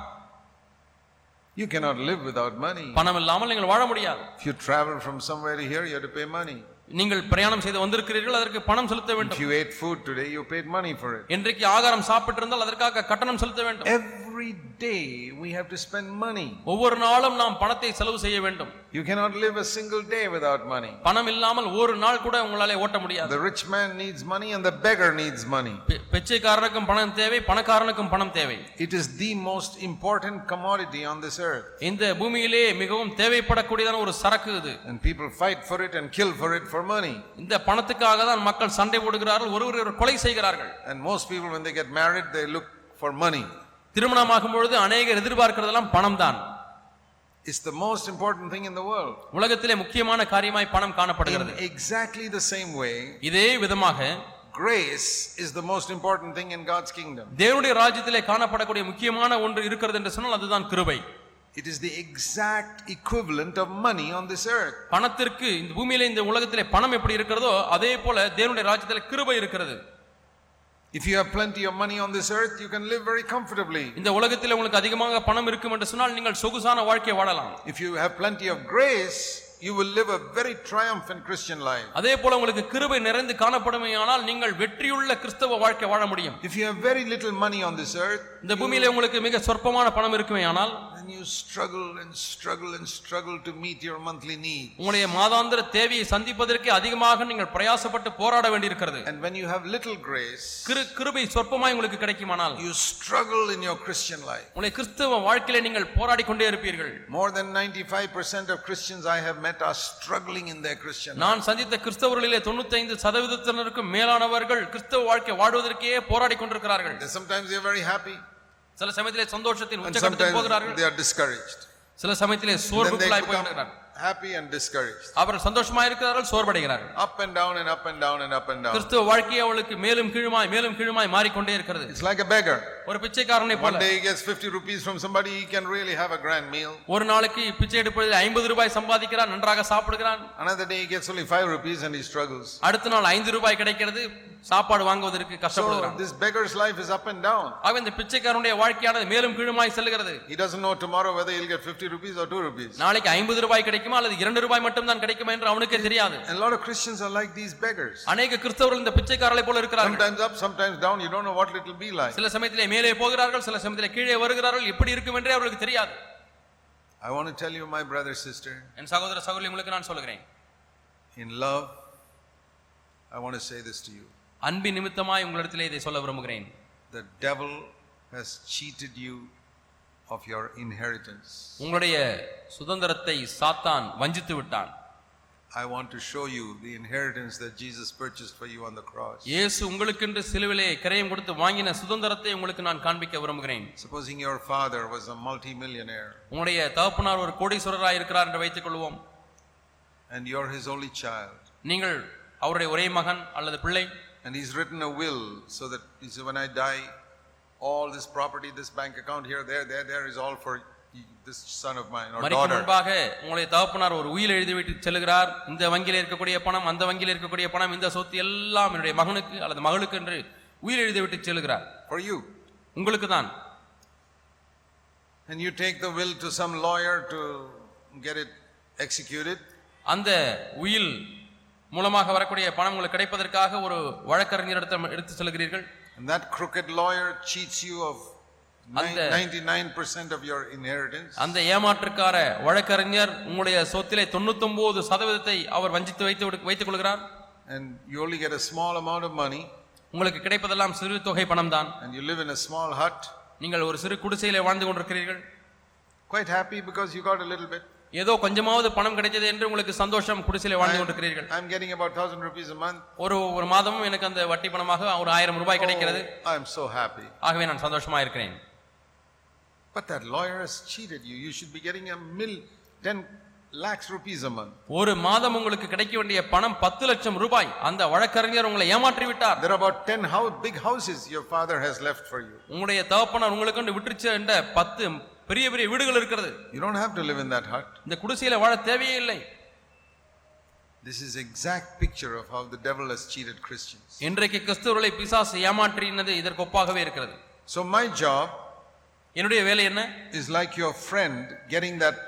[SPEAKER 1] You cannot live without money.
[SPEAKER 2] பணம் இல்லாமல் நீங்கள் வாழ முடியாது
[SPEAKER 1] If you travel from somewhere to here, you have to pay money.
[SPEAKER 2] நீங்கள் பிரயாணம் செய்து வந்திருக்கிறீர்கள் அதற்கு பணம் செலுத்த
[SPEAKER 1] If
[SPEAKER 2] வேண்டும்
[SPEAKER 1] you ate food today, you paid money for it.
[SPEAKER 2] இன்றைக்கு ஆகாரம் சாப்பிட்டிருந்தால் அதற்காக கட்டணம் செலுத்த வேண்டும்
[SPEAKER 1] Every day we have to spend money.
[SPEAKER 2] ஒவ்வொரு நாளும் நாம் பணத்தை செலவு செய்ய வேண்டும்
[SPEAKER 1] You cannot live a single day without money.
[SPEAKER 2] பணம் இல்லாமல் ஒரு நாள் கூட உங்களாலே ஓட்ட முடியாது
[SPEAKER 1] The rich man needs money and the beggar needs money.
[SPEAKER 2] பிச்சைக்காரனுக்கும் பணம் தேவை பணக்காரனுக்கும் பணம் தேவை
[SPEAKER 1] It is the most important commodity on this earth.
[SPEAKER 2] இந்த பூமியிலே மிகவும் தேவைப்படக்கூடியதான ஒரு சரக்கு இது
[SPEAKER 1] And people fight for it and kill for it for money.
[SPEAKER 2] இந்த பணத்துக்காக தான் மக்கள் சண்டை போடுகிறார்கள் ஒருவர் கொலை செய்கிறார்கள்
[SPEAKER 1] And most people, when they get married, they look for money.
[SPEAKER 2] திருமணமாகும் பொழுது அநேகர் எதிர்பார்க்கிறதெல்லாம் பணம் தான்
[SPEAKER 1] It's the most important thing in the world.
[SPEAKER 2] உலகத்திலே முக்கியமான காரியமாய் பணம் காணப்படுகிறது
[SPEAKER 1] exactly the same way,
[SPEAKER 2] இதே விதமாக
[SPEAKER 1] grace is the most important thing in God's kingdom.
[SPEAKER 2] தேவனுடைய ராஜ்யத்திலே காணப்படக்கூடிய முக்கியமான ஒன்று இருக்கிறது என்று சொன்னால் அதுதான் கிருபை
[SPEAKER 1] It is the exact equivalent of money on this earth.
[SPEAKER 2] பணத்திற்கு இந்த பூமியிலே இந்த உலகத்திலே பணம் எப்படி இருக்கிறதோ அதே போல தேவனுடைய ராஜ்யத்திலே கிருபை இருக்கிறது
[SPEAKER 1] If you have plenty of money on this earth, you can live very comfortably.
[SPEAKER 2] இந்த உலகத்தில் உங்களுக்கு அதிகமாக பணம் இருக்கும் என்று சொன்னால் நீங்கள் சொகுசான வாழ்க்கை வாழலாம்
[SPEAKER 1] If you have plenty of grace, you will live a very triumphant Christian life.
[SPEAKER 2] அதே போல உங்களுக்கு கிருபை நிறைந்து காணப்படுமையானால் நீங்கள் வெற்றியுள்ள கிறிஸ்தவ வாழ்க்கை வாழ முடியும்
[SPEAKER 1] If you have very little money on this earth,
[SPEAKER 2] இந்த பூமியிலே உங்களுக்கு மிக சொற்பமான பணம் இருக்குமேயானால்
[SPEAKER 1] then you struggle and struggle and struggle to meet your monthly need.
[SPEAKER 2] உங்களுடைய மாதாந்திர தேவையை சந்திப்பதற்கு அதிகமாக நீங்கள் பிரயாசப்பட்டு போராட வேண்டியிருக்கிறது
[SPEAKER 1] And when you have little grace,
[SPEAKER 2] கிரு கிருபை சொற்பமாய் உங்களுக்கு கிடைக்குமானால்
[SPEAKER 1] you struggle in your Christian life.
[SPEAKER 2] உங்களுடைய கிறிஸ்தவ வாழ்க்கையில நீங்கள் போராடி கொண்டே இருப்பீர்கள்
[SPEAKER 1] More than 95% of Christians I have met are struggling in their Christian life.
[SPEAKER 2] நான் சந்தித்த கிறிஸ்தவர்களிலே தொண்ணூத்தைந்து சதவீதத்தினருக்கும் மேலானவர்கள் கிறிஸ்தவ வாழ்க்கை வாழ்வதற்கே போராடி கொண்டிருக்கிறார்கள்
[SPEAKER 1] And sometimes they are very happy,
[SPEAKER 2] சில சமயத்திலே சந்தோஷத்தின் உச்சகட்டத்தில் போகிறார்கள்
[SPEAKER 1] they are discourbeched.
[SPEAKER 2] சில சமயத்திலே சோர்வுக்குள்ளாய் போகிறார்கள்
[SPEAKER 1] happy and discouraged.
[SPEAKER 2] அவர்கள் சந்தோஷமா இருக்கிறார்கள் சோர்வடைகிறார்கள்
[SPEAKER 1] Up and down and up and down and up and down.
[SPEAKER 2] கிறிஸ்துவ வாழ்க்கை அவளுக்கு மேலும் கீழுமாய் மேலும் கீழுமாய் மாறிக்கொண்டே இருக்கிறது
[SPEAKER 1] It's like a beggar.
[SPEAKER 2] ஒரு பிச்சைக்காரனை
[SPEAKER 1] One
[SPEAKER 2] போல
[SPEAKER 1] day he gets 50 rupees from somebody, he can really have a grand meal.
[SPEAKER 2] ஒரு நாளைக்கு பிச்சை எடுப்பதில் ஐம்பது ரூபாய் சம்பாதிக்கிறான் நன்றாக சாப்பிடுகிறான்
[SPEAKER 1] Another day he gets only 5 rupees and he struggles.
[SPEAKER 2] அடுத்த நாள் ஐந்து ரூபாய் கிடைக்கிறது சாப்பாடு வாங்குவதற்கு கஷ்டப்படுகிறான்
[SPEAKER 1] this beggar's life is up and down.
[SPEAKER 2] ஆக இந்த பிச்சைக்காரனுடைய வாழ்க்கையானது மேலும் கீழுமாய் செல்கிறது
[SPEAKER 1] He doesn't know tomorrow whether he'll get 50 rupees or 2 rupees.
[SPEAKER 2] நாளைக்கு ஐம்பது ரூபாய் கிடைக்குமா அல்லது இரண்டு ரூபாய் மட்டும் தான் கிடைக்குமா என்று அவனுக்கே தெரியாது
[SPEAKER 1] a lot of Christians are like these beggars.
[SPEAKER 2] அநேக கிறிஸ்தவர்கள் இந்த பிச்சைக்காரரை போல இருக்கிறார்கள்
[SPEAKER 1] Sometimes up, sometimes down. You don't know what it will be like.
[SPEAKER 2] சில சமயத்திலே மேலே போகிறார்கள் சில சமயத்திலே கீழே வருகிறார்கள் எப்படி இருக்கும் என்றே அவர்களுக்கு தெரியாது.
[SPEAKER 1] I want to tell you, my brother, sister,
[SPEAKER 2] என் சகோதர சகோதரி உங்களுக்கு நான்
[SPEAKER 1] in love, I want to say this to you.
[SPEAKER 2] அன்பின் நிமித்தமாய் உங்களிடத்திலே இதை சொல்ல விரும்புகிறேன்.
[SPEAKER 1] The devil has cheated you of your inheritance.
[SPEAKER 2] உங்களுடைய சுதந்திரத்தை சாத்தான் வஞ்சித்து விட்டான்.
[SPEAKER 1] I want to show you the inheritance that Jesus purchased for you on the cross.
[SPEAKER 2] இயேசு உங்களுக்கென்று சிலுவிலே கிரயம் கொடுத்து வாங்கின சுதந்திரத்தை உங்களுக்கு நான் காண்பிக்க விரும்புகிறேன்
[SPEAKER 1] Supposing your father was a multimillionaire
[SPEAKER 2] உங்களுடைய தகப்பனார் ஒரு கோடீஸ்வரராய் இருக்கிறார் என்று வைத்துக் கொள்வோம்
[SPEAKER 1] and you're his only child,
[SPEAKER 2] நீங்கள் அவருடைய ஒரே மகன் அல்லது பிள்ளை
[SPEAKER 1] and he's written a will so that he said, when I die, all this property, this bank account here, there, there, there is all for this son of mine or daughter.
[SPEAKER 2] முன்பாக உங்களுடைய தகப்பனார் ஒரு உயில் எழுதி விட்டு செல்கிறார் இந்த வங்கியில் இருக்கக்கூடிய பணம் அந்த வங்கியில் இருக்கக்கூடிய பணம் இந்த சொத்து எல்லாம் என்னுடைய மகனுக்கு அல்லது மகளுக்கு என்று உயில் எழுதி விட்டு செல்கிறார்
[SPEAKER 1] For you.
[SPEAKER 2] உங்களுக்கு தான்
[SPEAKER 1] And you take the will to some lawyer to get it executed.
[SPEAKER 2] அந்த உயில் மூலமாக வரக்கூடிய பணம் உங்களுக்கு கிடைப்பதற்காக ஒரு வழக்கறிஞரிடத்தில் எடுத்து செல்கிறீர்கள்
[SPEAKER 1] And that crooked lawyer cheats you of
[SPEAKER 2] அந்த-
[SPEAKER 1] Ninety-nine percent of your inheritance.
[SPEAKER 2] அந்த ஏமாற்றுக்கார வழக்கறிஞர் உங்களுடைய சொத்திலே தொண்ணூத்தொன்பது சதவீதத்தை அவர் வஞ்சித்து வைத்து வைத்துக் கொள்கிறார்
[SPEAKER 1] And you only get a small amount of money
[SPEAKER 2] உங்களுக்கு கிடைப்பதெல்லாம் சிறு தொகை பணம் தான்
[SPEAKER 1] and you live in a small hut.
[SPEAKER 2] நீங்கள் ஒரு சிறு குடிசையிலே வாழ்ந்து கொண்டிருக்கிறீர்கள்
[SPEAKER 1] Quite happy because you got a little bit.
[SPEAKER 2] ஏதோ கொஞ்சமாவது பணம் கிடைத்தது என்று உங்களுக்கு சந்தோஷம் குடிசையிலே வாழ்ந்து கொண்டிருக்கிறீர்கள்
[SPEAKER 1] I'm getting about thousand rupees a month.
[SPEAKER 2] ஒரு ஒரு மாதமும் எனக்கு அந்த வட்டி பணமாக ஒரு ஆயிரம் ரூபாய் கிடைக்கிறது
[SPEAKER 1] Oh, I'm so happy.
[SPEAKER 2] ஆகவே நான் சந்தோஷமா இருக்கிறேன்
[SPEAKER 1] But that lawyer has cheated you. You should be getting a mil, ten lakhs rupees a month.
[SPEAKER 2] ஒரு மாதம் உங்களுக்கு கிடைக்க வேண்டிய பணம் பத்து லட்சம் ரூபாய் அந்த வழக்கறிஞர் உங்களை ஏமாற்றி விட்டார்
[SPEAKER 1] There are about ten house, big houses your father has left for you.
[SPEAKER 2] உங்களுடைய தகப்பனார் உங்களுக்கு கொண்டு விட்டுருச்சு என்ற பத்து பெரிய பெரிய வீடுகள் இருக்கிறது
[SPEAKER 1] You don't have to live in that hut.
[SPEAKER 2] இந்த குடிசையில வாழ தேவையே இல்லை
[SPEAKER 1] This is exact picture of how the devil has cheated Christians.
[SPEAKER 2] இன்றைக்கு கிறிஸ்தவர்களை பிசாசு ஏமாற்றினது இதற்கு ஒப்பாகவே இருக்கிறது
[SPEAKER 1] So my job
[SPEAKER 2] என்னுடைய வேலை என்ன
[SPEAKER 1] is like your friend getting that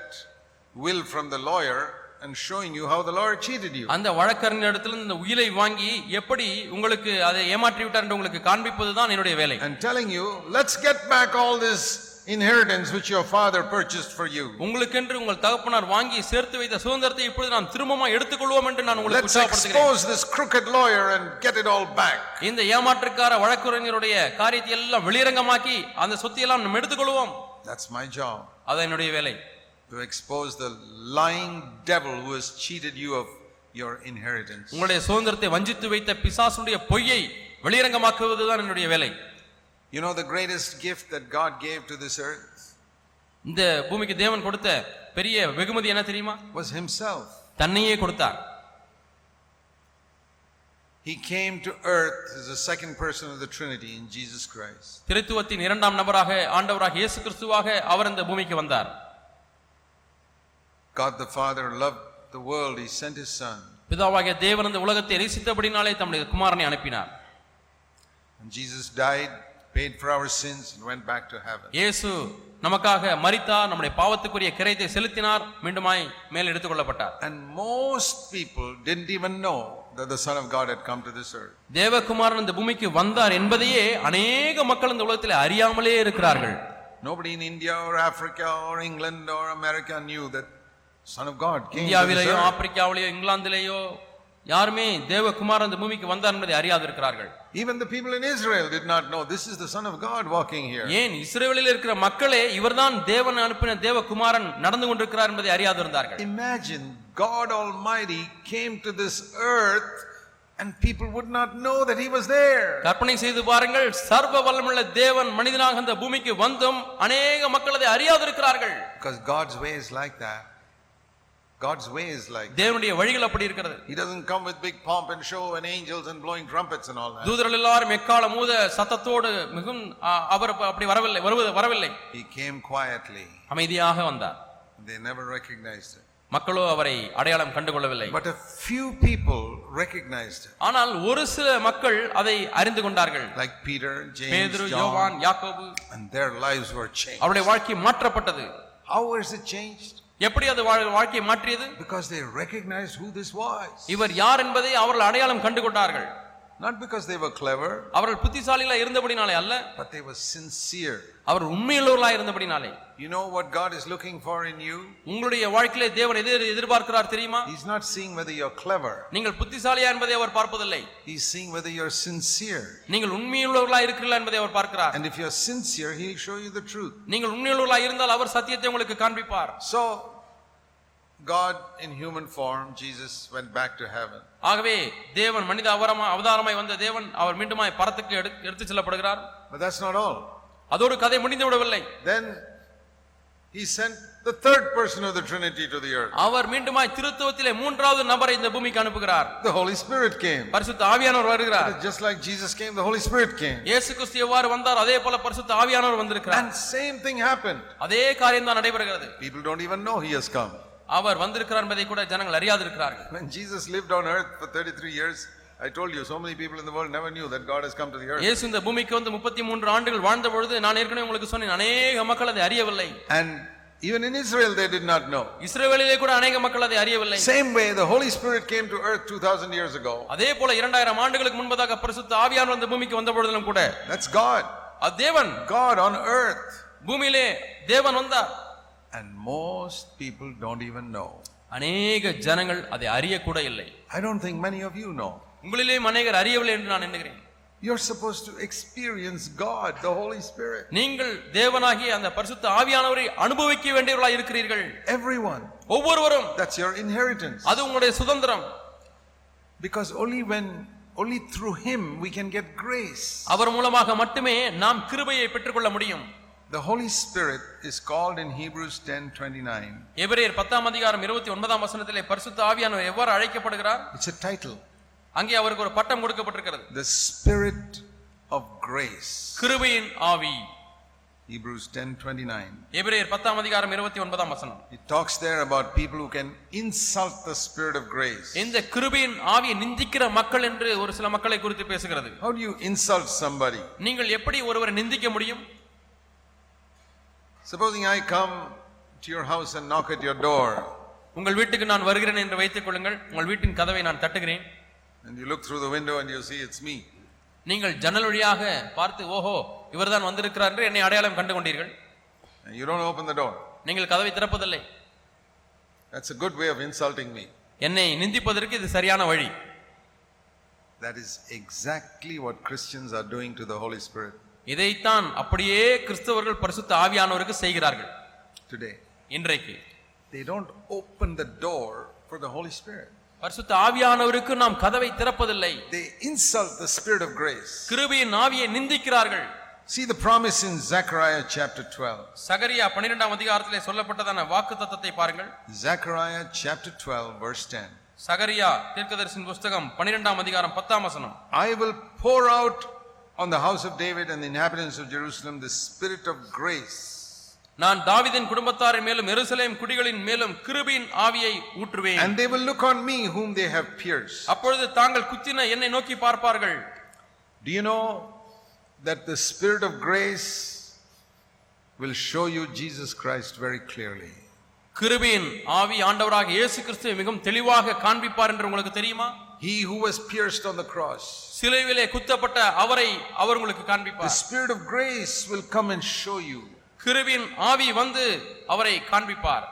[SPEAKER 1] will from the lawyer and showing you how the lawyer cheated you.
[SPEAKER 2] அந்த வழக்கறிஞரிடத்தில் இந்த உயிலை வாங்கி எப்படி உங்களுக்கு அதை ஏமாற்றி விட்டார் என்று உங்களுக்கு காண்பிப்பது தான் என்னுடைய வேலை
[SPEAKER 1] And telling you, let's get back all this inheritance which your father purchased for you.
[SPEAKER 2] உங்களுக்கென்று உங்கள் தகப்பனார் வாங்கி சேர்த்து வைத்த சுதந்திரத்தை இப்பொழுது நாம் திரும்பமா எடுத்துக்கொள்வோம் என்று நான் உங்களுக்கு
[SPEAKER 1] Let's expose this crooked lawyer and get it all back.
[SPEAKER 2] இந்த ஏமாற்றுக்கார வழக்குரைஞருடைய காரியத்தை எல்லாம் வெளியரங்கமாக்கி அந்த சொத்தையெல்லாம் நம்ம எடுத்துக்கொள்வோம்
[SPEAKER 1] That's my job.
[SPEAKER 2] அது என்னுடைய வேலை
[SPEAKER 1] To expose the lying devil who has cheated you of your inheritance.
[SPEAKER 2] உங்களுடைய சுதந்திரத்தை வஞ்சித்து வைத்த பிசாசுடைய பொய்யை வெளியரங்கமாக்குவதுதான் என்னுடைய வேலை
[SPEAKER 1] You know the greatest gift that God gave to this earth
[SPEAKER 2] இந்த பூமிக்கு தேவன் கொடுத்த பெரிய வெகுமதி என்ன தெரியுமா
[SPEAKER 1] was Himself.
[SPEAKER 2] தன்னையே கொடுத்தார்
[SPEAKER 1] He came to earth as the second person of the Trinity in Jesus Christ.
[SPEAKER 2] திருத்துவத்தின் இரண்டாம் நபராக ஆண்டவராக இயேசு கிறிஸ்துவாக அவர் இந்த பூமிக்கு வந்தார்
[SPEAKER 1] God the Father loved the world, He sent His Son.
[SPEAKER 2] பிதாவாகிய தேவன் இந்த உலகத்தை நேசித்தபடினாலே தம்முடைய குமாரனை அனுப்பினார்
[SPEAKER 1] And Jesus died, paid for our sins, and went back to heaven.
[SPEAKER 2] இயேசு நமக்காக மரித்தார் நம்முடைய பாவத்துக்குரிய கிரயத்தை செலுத்தினார் மீண்டுமாய் மேல் எடுத்துக் கொள்ளப்பட்டார்
[SPEAKER 1] And most people didn't even know that the Son of God had come to this earth.
[SPEAKER 2] தேவகுமாரன் இந்த பூமிக்கு வந்தார் என்பதையே அநேக மக்கள் இந்த உலகத்தில் அறியாமலே இருக்கிறார்கள்
[SPEAKER 1] Nobody in India or Africa or England or America knew that Son of God came
[SPEAKER 2] இந்தியாவிலேயோ. ஆப்பிரிக்காவிலேயோ இங்கிலாந்திலேயோ யாருமே தேவகுமாரன் இந்த பூமிக்கு வந்தார் என்பதை அறியாதிருக்கிறார்கள்
[SPEAKER 1] Even the people in Israel did not know this is the Son of God walking here.
[SPEAKER 2] ஏன் இஸ்ரேலில் இருக்கிற மக்களே இவர்தான் தேவன் அனுப்பின தேவகுமாரன் நடந்து கொண்டிருக்கிறார் என்பதை அறியாதிருந்தார்கள்
[SPEAKER 1] Imagine God Almighty came to this earth and people would not know that He was there.
[SPEAKER 2] கற்பனை செய்து பாருங்கள் சர்வ வல்லமுள்ள தேவன் மனிதனாக இந்த பூமிக்கு வந்தும் அநேக மக்கள் அதை அறியாதிருக்கிறார்கள்
[SPEAKER 1] Because God's way is like that. God's way is like.
[SPEAKER 2] தேவனுடைய வழிகள் அப்படி இருக்கிறது
[SPEAKER 1] He doesn't come with big pomp and show and angels and blowing trumpets and all that.
[SPEAKER 2] தூதர்கள் எல்லாரும் எக்கால மூத சத்தத்தோடு மிகும் அவர் அப்படி வரவில்லை வருவது வரவில்லை
[SPEAKER 1] He came quietly.
[SPEAKER 2] அமைதியாக வந்தார்
[SPEAKER 1] They never recognized it.
[SPEAKER 2] மக்களோ அவரை அடையாளம் கண்டுகொள்ளவில்லை
[SPEAKER 1] But a few people recognized it.
[SPEAKER 2] ஆனால் ஒரு சில மக்கள் அதை அறிந்து கொண்டார்கள்
[SPEAKER 1] Like Peter, James,
[SPEAKER 2] பேதுரு யோவான்
[SPEAKER 1] John.
[SPEAKER 2] யாக்கோபு
[SPEAKER 1] And their lives were changed.
[SPEAKER 2] அவருடைய வாழ்க்கை மாற்றப்பட்டது
[SPEAKER 1] How was it changed?
[SPEAKER 2] எப்படி அது வாழ்- வாழ்க்கையை மாற்றியது
[SPEAKER 1] Because they recognized who this was.
[SPEAKER 2] இவர் யார் என்பதை அவர்கள் அடையாளம் கண்டு
[SPEAKER 1] Not because they were clever,
[SPEAKER 2] அவர்கள் புத்திசாலிகளா இருந்தபடினாலே அல்ல
[SPEAKER 1] but they were sincere.
[SPEAKER 2] அவர் உண்மையுள்ளவர்களா இருந்தபடினாலே
[SPEAKER 1] You know what God is looking for in you?
[SPEAKER 2] உங்களுடைய வாழ்க்கையிலே தேவன் எது எதிர்பார்க்கிறார் தெரியுமா
[SPEAKER 1] He's not seeing whether you're clever.
[SPEAKER 2] நீங்கள் புத்திசாலியா என்பதை அவர் பார்ப்பதில்லை
[SPEAKER 1] He's seeing whether you're sincere.
[SPEAKER 2] நீங்கள் உண்மையுள்ளவர்களா இருக்கிறீர்களா என்பதை அவர் பார்க்கிறார்
[SPEAKER 1] And if you're sincere, He'll show you the truth.
[SPEAKER 2] நீங்கள் உண்மையுள்ளவர்களா இருந்தால் அவர் சத்தியத்தை உங்களுக்கு காண்பிப்பார்
[SPEAKER 1] So, God in human form, Jesus went back to heaven.
[SPEAKER 2] ஆகவே தேவன் மனித அவரமா அவதாரமாய் வந்த தேவன் அவர் மீண்டுமாய் பரத்துக்கு எடு எடுத்து செல்லப்படுகிறார்
[SPEAKER 1] But that's not all.
[SPEAKER 2] அதோடு கதை முடிந்து விடவில்லை
[SPEAKER 1] Then He sent the third person of the Trinity to the earth.
[SPEAKER 2] அவர் மீண்டுமாய் திருத்துவத்திலே மூன்றாவது நபரை இந்த பூமிக்கு அனுப்புகிறார்
[SPEAKER 1] The Holy Spirit came.
[SPEAKER 2] பரிசுத்த ஆவியானவர் வருகிறார்
[SPEAKER 1] Just like Jesus came, the Holy Spirit came.
[SPEAKER 2] இயேசு கிறிஸ்து எவ்வாறு வந்தார் அதே போல பரிசுத்த ஆவியானவர் வந்திருக்கிறார்
[SPEAKER 1] And same thing happened.
[SPEAKER 2] அதே காரியம் தான் நடைபெறுகிறது
[SPEAKER 1] People don't even know He has come.
[SPEAKER 2] அவர் வந்திருக்கிறார் என்பதை கூட ஜனங்கள் அறியாதிருக்கிறார்கள்
[SPEAKER 1] When Jesus lived on earth for 33 years, I told you, so many people in the world never knew that God has come to the earth.
[SPEAKER 2] இயேசு இந்த பூமிக்கு வந்து முப்பத்தி மூன்று ஆண்டுகள் வாழ்ந்த பொழுது நான் ஏற்கனவே உங்களுக்கு சொன்னேன் அநேக மக்கள் அதை அறியவில்லை
[SPEAKER 1] And even in Israel, they did not know.
[SPEAKER 2] இஸ்ரேலிலே கூட அநேக மக்கள் அதை அறியவில்லை
[SPEAKER 1] Same way, the Holy Spirit came to earth 2000 years ago.
[SPEAKER 2] அதே போல இரண்டாயிரம் ஆண்டுகளுக்கு முன்பதாக பரிசுத்த ஆவியானவர் இந்த பூமிக்கு வந்த பொழுதிலும் கூட
[SPEAKER 1] That's God.
[SPEAKER 2] அது தேவன்
[SPEAKER 1] God on earth.
[SPEAKER 2] பூமியிலே தேவன் வந்தார்
[SPEAKER 1] And most people don't even know.
[SPEAKER 2] அநேக ஜனங்கள் அதை அறியக்கூட இல்லை
[SPEAKER 1] I don't think many of you know.
[SPEAKER 2] உங்களிலே அநேகர் அறியவில்லை என்று நான் எண்ணுகிறேன்
[SPEAKER 1] You're supposed to experience God, the Holy Spirit.
[SPEAKER 2] நீங்கள் தேவனாகிய அந்த பரிசுத்த ஆவியானவரை அனுபவிக்க வேண்டியவர்களாய் இருக்கிறீர்கள்
[SPEAKER 1] Everyone.
[SPEAKER 2] ஒவ்வொருவரும்
[SPEAKER 1] That's your inheritance.
[SPEAKER 2] அது உங்களுடைய சுதந்திரம்
[SPEAKER 1] Because only when, only through Him we can get grace.
[SPEAKER 2] அவர் மூலமாக மட்டுமே நாம் கிருபையை பெற்றுக்கொள்ள முடியும்
[SPEAKER 1] The Holy Spirit is called in Hebrews 10:29.
[SPEAKER 2] எபிரேயர் பத்தாம் அதிகாரம் இருபத்தி ஒன்பதாம் வசனத்திலே பரிசுத்த ஆவியானவர் எவ்வாறு அழைக்கப்படுகிறார்
[SPEAKER 1] It's a title.
[SPEAKER 2] அங்கே அவருக்கு ஒரு பட்டம் கொடுக்கப்பட்டிருக்கிறது
[SPEAKER 1] The Spirit of grace.
[SPEAKER 2] கிருபையின் ஆவி
[SPEAKER 1] Hebrews 10:29.
[SPEAKER 2] எபிரேயர் பத்தாம் அதிகாரம் இருபத்தி ஒன்பதாம் வசனம்
[SPEAKER 1] It talks there about people who can insult the Spirit of grace.
[SPEAKER 2] இந்த கிருபையின் ஆவியை நிந்திக்கிற மக்கள் என்று ஒரு சில மக்களை குறித்து பேசுகிறது
[SPEAKER 1] How do you insult somebody?
[SPEAKER 2] நீங்கள் எப்படி ஒருவரை நிந்திக்க முடியும்
[SPEAKER 1] Supposing I come to your house and knock at your door,
[SPEAKER 2] உங்கள் வீட்டுக்கு நான் வருகிறேன் என்று வைத்துக் கொள்ளுங்கள் உங்கள் வீட்டின் கதவை நான் தட்டுகிறேன்
[SPEAKER 1] and you look through the window and you see it's me.
[SPEAKER 2] நீங்கள் ஜன்னல் வழியாக பார்த்து ஓஹோ இவர்தான் வந்திருக்கிறார் என்று என்னை அடையாளம் கண்டு கொண்டீர்கள்
[SPEAKER 1] you don't open the door.
[SPEAKER 2] நீங்கள் கதவை திறப்பதில்லை
[SPEAKER 1] That's a good way of insulting me.
[SPEAKER 2] என்னை நிந்திப்பதற்கு இது சரியான வழி
[SPEAKER 1] That is exactly what Christians are doing to the Holy Spirit
[SPEAKER 2] இதைத்தான் அப்படியே கிறிஸ்தவர்கள் பரிசுத்த ஆவியானவருக்கு செய்கிறார்கள்
[SPEAKER 1] today.
[SPEAKER 2] இன்றைக்கு
[SPEAKER 1] They don't open the door for the Holy Spirit.
[SPEAKER 2] பரிசுத்த ஆவியானவருக்கு நாம் கதவை திறப்பதில்லை
[SPEAKER 1] They insult the Spirit of grace.
[SPEAKER 2] கிருபையின் ஆவியை நிந்திக்கிறார்கள்
[SPEAKER 1] See the promise in Zechariah chapter 12.
[SPEAKER 2] சகரியா பன்னிரெண்டாம் அதிகாரத்திலே சொல்லப்பட்டதான வாக்கு தத்தத்தை பாருங்கள்
[SPEAKER 1] Zechariah chapter 12, verse 10.
[SPEAKER 2] சகரியா தீர்க்கதரிசின் புஸ்தகம் பன்னிரெண்டாம் அதிகாரம் பத்தாம் வசனம்
[SPEAKER 1] I will pour out on the house of David and the inhabitants of Jerusalem the spirit of grace
[SPEAKER 2] நான் தாவீதின் குடும்பத்தாரின் மேலும் எருசலேம் குடிகளின் மேலும் கிருபையின் ஆவியை ஊற்றுவேன்
[SPEAKER 1] And they will look on me whom they have pierced.
[SPEAKER 2] அப்பொழுது தாங்கள் குத்தின என்னை நோக்கி பார்ப்பார்கள்
[SPEAKER 1] Do you know that the Spirit of grace will show you Jesus Christ very clearly?
[SPEAKER 2] கிருபையின் ஆவி ஆண்டவராக இயேசு கிறிஸ்துவை மிகவும் தெளிவாக காண்பிப்பார் என்று உங்களுக்கு தெரியுமா
[SPEAKER 1] He who was pierced on the cross.
[SPEAKER 2] சிலுவையிலே குத்தப்பட்ட அவரை அவர் உங்களுக்கு
[SPEAKER 1] The
[SPEAKER 2] காண்பிப்பார்
[SPEAKER 1] Spirit of grace will come and show you.
[SPEAKER 2] கிருபின் ஆவி வந்து அவரை காண்பிப்பார்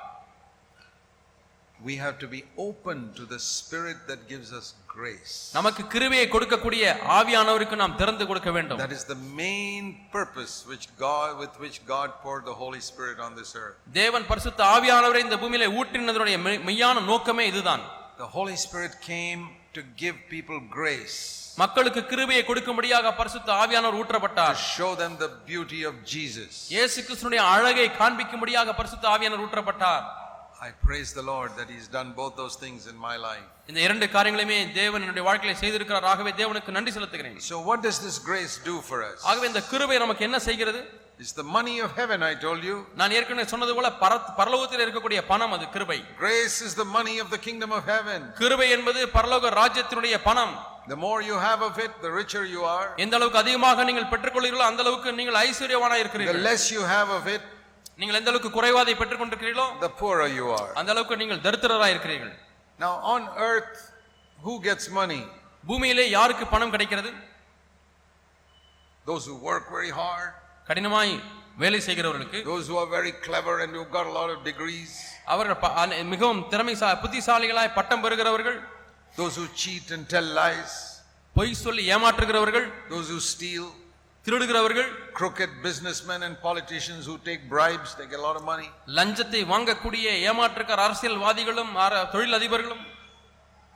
[SPEAKER 1] We have to be open to the Spirit that gives us grace.
[SPEAKER 2] நமக்கு கிருபையை கொடுக்கக்கூடிய ஆவியானவருக்கு நாம் திறந்து கொடுக்க வேண்டும்
[SPEAKER 1] That is the main purpose which God, with which God poured the Holy Spirit on this earth.
[SPEAKER 2] தேவன் பரிசுத்த ஆவியானவரை இந்த பூமியில ஊற்றினதனுடைய மெய்- மெய்யான நோக்கமே இதுதான்
[SPEAKER 1] The Holy Spirit came to give people grace,
[SPEAKER 2] மக்களுக்கு கிருபையை கொடுக்கும்படியாக பரிசுத்த ஆவியானவர்
[SPEAKER 1] to
[SPEAKER 2] ஊற்றப்பட்டார்
[SPEAKER 1] show them the beauty of Jesus.
[SPEAKER 2] இயேசு கிறிஸ்துனுடைய அழகை காண்பிக்கும்படியாக பரிசுத்த ஆவியானவர் ஊற்றப்பட்டார்
[SPEAKER 1] I praise the Lord that He's done both those things in my life.
[SPEAKER 2] இந்த இரண்டு காரியங்களையுமே தேவன் என்னுடைய வாழ்க்கையில செய்திருக்கிறார் ஆகவே தேவனுக்கு நன்றி செலுத்துகிறேன்
[SPEAKER 1] So, what does this grace do for us?
[SPEAKER 2] ஆகவே இந்த கிருபை நமக்கு என்ன செய்கிறது
[SPEAKER 1] It's the money of heaven, I told you.
[SPEAKER 2] நான் ஏற்கனவே சொன்னது போல பர- பரலோகத்தில் இருக்கக்கூடிய பணம் அது கிருபை
[SPEAKER 1] Grace is the money of the kingdom of heaven.
[SPEAKER 2] கிருபை என்பது பரலோக ராஜ்யத்தினுடைய பணம்
[SPEAKER 1] The more you have of it, the richer you are.
[SPEAKER 2] எந்த அளவுக்கு அதிகமாக நீங்கள் பெற்றுக்கொள்கிறீர்களோ அந்த அளவுக்கு நீங்கள் ஐஸ்வர்யவானா
[SPEAKER 1] The
[SPEAKER 2] இருக்கிறீர்கள்
[SPEAKER 1] less you have of it,
[SPEAKER 2] நீங்கள் எந்த அளவுக்கு குறைவாதை பெற்றுக் கொண்டிருக்கிறீர்களோ
[SPEAKER 1] the poorer you are.
[SPEAKER 2] அந்த அளவுக்கு நீங்கள் தரித்திரரா இருக்கிறீர்கள்
[SPEAKER 1] Now, on earth, who gets money?
[SPEAKER 2] பூமியிலே யாருக்கு பணம் கிடைக்கிறது
[SPEAKER 1] Those who work very hard,
[SPEAKER 2] கடினமாய் வேலை செய்கிறவர்களுக்கு
[SPEAKER 1] those who are very clever and who've got a lot of degrees,
[SPEAKER 2] அவர்கள் மிகவும் திறமைசா புத்திசாலிகளாய் பட்டம் பெறுகிறவர்கள்
[SPEAKER 1] those who cheat and tell lies,
[SPEAKER 2] பொய் சொல்லி ஏமாற்றுகிறவர்கள்
[SPEAKER 1] those who steal,
[SPEAKER 2] திருடுகிறவர்கள்
[SPEAKER 1] crooked businessmen and politicians who take bribes, they get a lot of money.
[SPEAKER 2] லஞ்சத்தை வாங்கக்கூடிய ஏமாற்றுக்கார அரசியல்வாதிகளும் அர- தொழிலதிபர்களும்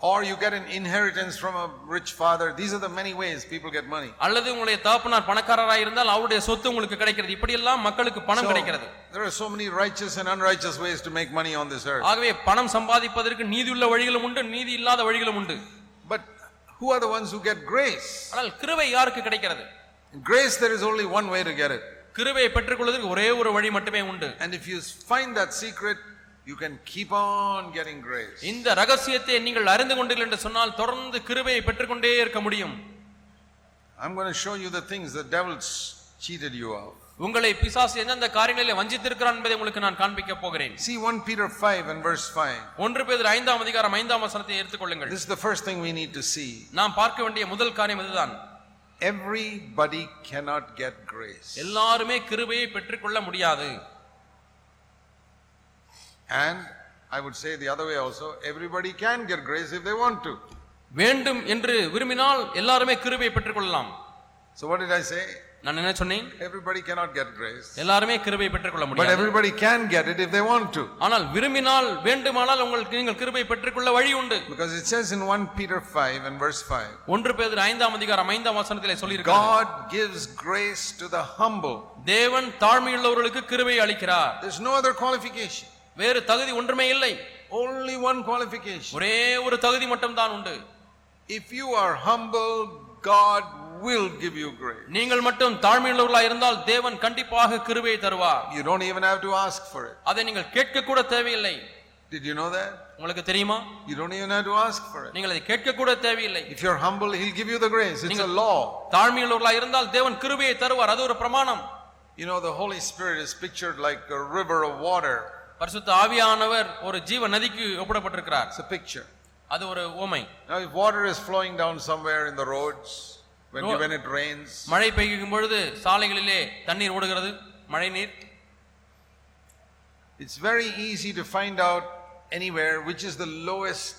[SPEAKER 1] Or you get an inheritance from a rich father. These are the many ways people get money.
[SPEAKER 2] அல்லது உங்களுடைய தகப்பனார் பணக்காரராய் இருந்தால் அவருடைய சொத்து உங்களுக்கு கிடைக்கிறது இப்படியெல்லாம் மக்களுக்கு பணம் கிடைக்கிறது
[SPEAKER 1] there are so many righteous and unrighteous ways to make money on this earth.
[SPEAKER 2] ஆகவே பணம் சம்பாதிப்பதற்கு நீதியுள்ள வழிகளும் உண்டு நீதி இல்லாத வழிகளும் உண்டு
[SPEAKER 1] But who are the ones who get grace?
[SPEAKER 2] ஆனால் கிருபை யாருக்கு கிடைக்கிறது
[SPEAKER 1] grace, there is only one way to get it.
[SPEAKER 2] கிருபையை பெற்றுக்கொள்வதற்கு ஒரே ஒரு வழி மட்டுமே உண்டு
[SPEAKER 1] And if you find that secret, you can keep on getting grace.
[SPEAKER 2] இந்த ரகசியத்தை நீங்கள் அறிந்து கொண்டீர்கள் என்று சொன்னால் தொடர்ந்து கிருபையை பெற்றுக்கொண்டே இருக்க முடியும்
[SPEAKER 1] I'm going to show you the things the devil's cheated you of.
[SPEAKER 2] உங்களை பிசாசு எந்தெந்த காரியங்களிலே வஞ்சித்திருக்கிறான் என்பதை உங்களுக்கு நான் காண்பிக்க போகிறேன்
[SPEAKER 1] See 1 Peter 5 and verse 5.
[SPEAKER 2] ஒன்று பேர் ஐந்தாம் அதிகாரம் ஐந்தாம் வசனத்தை எடுத்துக்கொள்ளுங்கள்
[SPEAKER 1] This is the first thing we need to see.
[SPEAKER 2] நாம் பார்க்க வேண்டிய முதல் காரியம் இதுதான்
[SPEAKER 1] everybody cannot get grace.
[SPEAKER 2] எல்லாருமே கிருபையை பெற்றுக்கொள்ள முடியாது
[SPEAKER 1] And I would say the other way also, everybody can get grace if they want to.
[SPEAKER 2] வேண்டும் என்று விரும்பினால் எல்லாருமே கிருபையை பெற்றுக்கொள்ளலாம்
[SPEAKER 1] So what did I say?
[SPEAKER 2] நான் என்ன சொன்னேன்
[SPEAKER 1] Everybody cannot get grace.
[SPEAKER 2] எல்லாருமே கிருபையை பெற்றுக்கொள்ள
[SPEAKER 1] But
[SPEAKER 2] முடியாது
[SPEAKER 1] everybody can get it if they want to.
[SPEAKER 2] ஆனால் விரும்பினால் வேண்டுமானால் உங்களுக்கு நீங்கள் கிருபை பெற்றுக்கொள்ள வழி உண்டு
[SPEAKER 1] Because it says in 1 Peter 5 and verse 5,
[SPEAKER 2] ஒன்று பேர் ஐந்தாம் அதிகாரம் ஐந்தாம் வசனத்திலே சொல்லியிருக்கிறார்
[SPEAKER 1] God gives grace to the humble.
[SPEAKER 2] தேவன் தாழ்மையுள்ளவர்களுக்கு கிருபை அளிக்கிறார்
[SPEAKER 1] There's no other qualification.
[SPEAKER 2] வேறு தகுதி ஒன்றுமே இல்லை
[SPEAKER 1] Only one qualification.
[SPEAKER 2] ஒரே ஒரு தகுதி மட்டும் தான் உண்டு
[SPEAKER 1] If you are humble, God will give you grace.
[SPEAKER 2] நீங்கள் மட்டும் தாழ்மையுள்ளவர்களா இருந்தால் தேவன் கண்டிப்பாக கிருபையை தருவார்
[SPEAKER 1] You don't even have to ask for it.
[SPEAKER 2] அதை நீங்கள் கேட்க கூட தேவையில்லை
[SPEAKER 1] Did you know that?
[SPEAKER 2] உங்களுக்கு தெரியுமா
[SPEAKER 1] You don't even have to ask for it.
[SPEAKER 2] நீங்கள் அதை கேட்க கூட தேவையில்லை
[SPEAKER 1] If you're humble, He'll give you the grace. It's a law.
[SPEAKER 2] தாழ்மையுள்ளவர்களா இருந்தால் தேவன் கிருபையை தருவார் அது ஒரு பிரமாணம்
[SPEAKER 1] You know, the Holy Spirit is pictured like a river of water.
[SPEAKER 2] பரிசுத்த ஆவியானவர் ஒரு ஜீவ நதிக்கு ஒப்பிடப்பட்டிருக்கிறார்
[SPEAKER 1] a picture.
[SPEAKER 2] அது ஒரு ஓமை
[SPEAKER 1] Now, if water is flowing down somewhere in the roads, when,
[SPEAKER 2] No.
[SPEAKER 1] when it rains,
[SPEAKER 2] மழை பெய்யும் பொழுது சாலைகளிலே தண்ணீர் ஓடுகிறது மழை நீர்
[SPEAKER 1] it's very easy to find out anywhere which is the lowest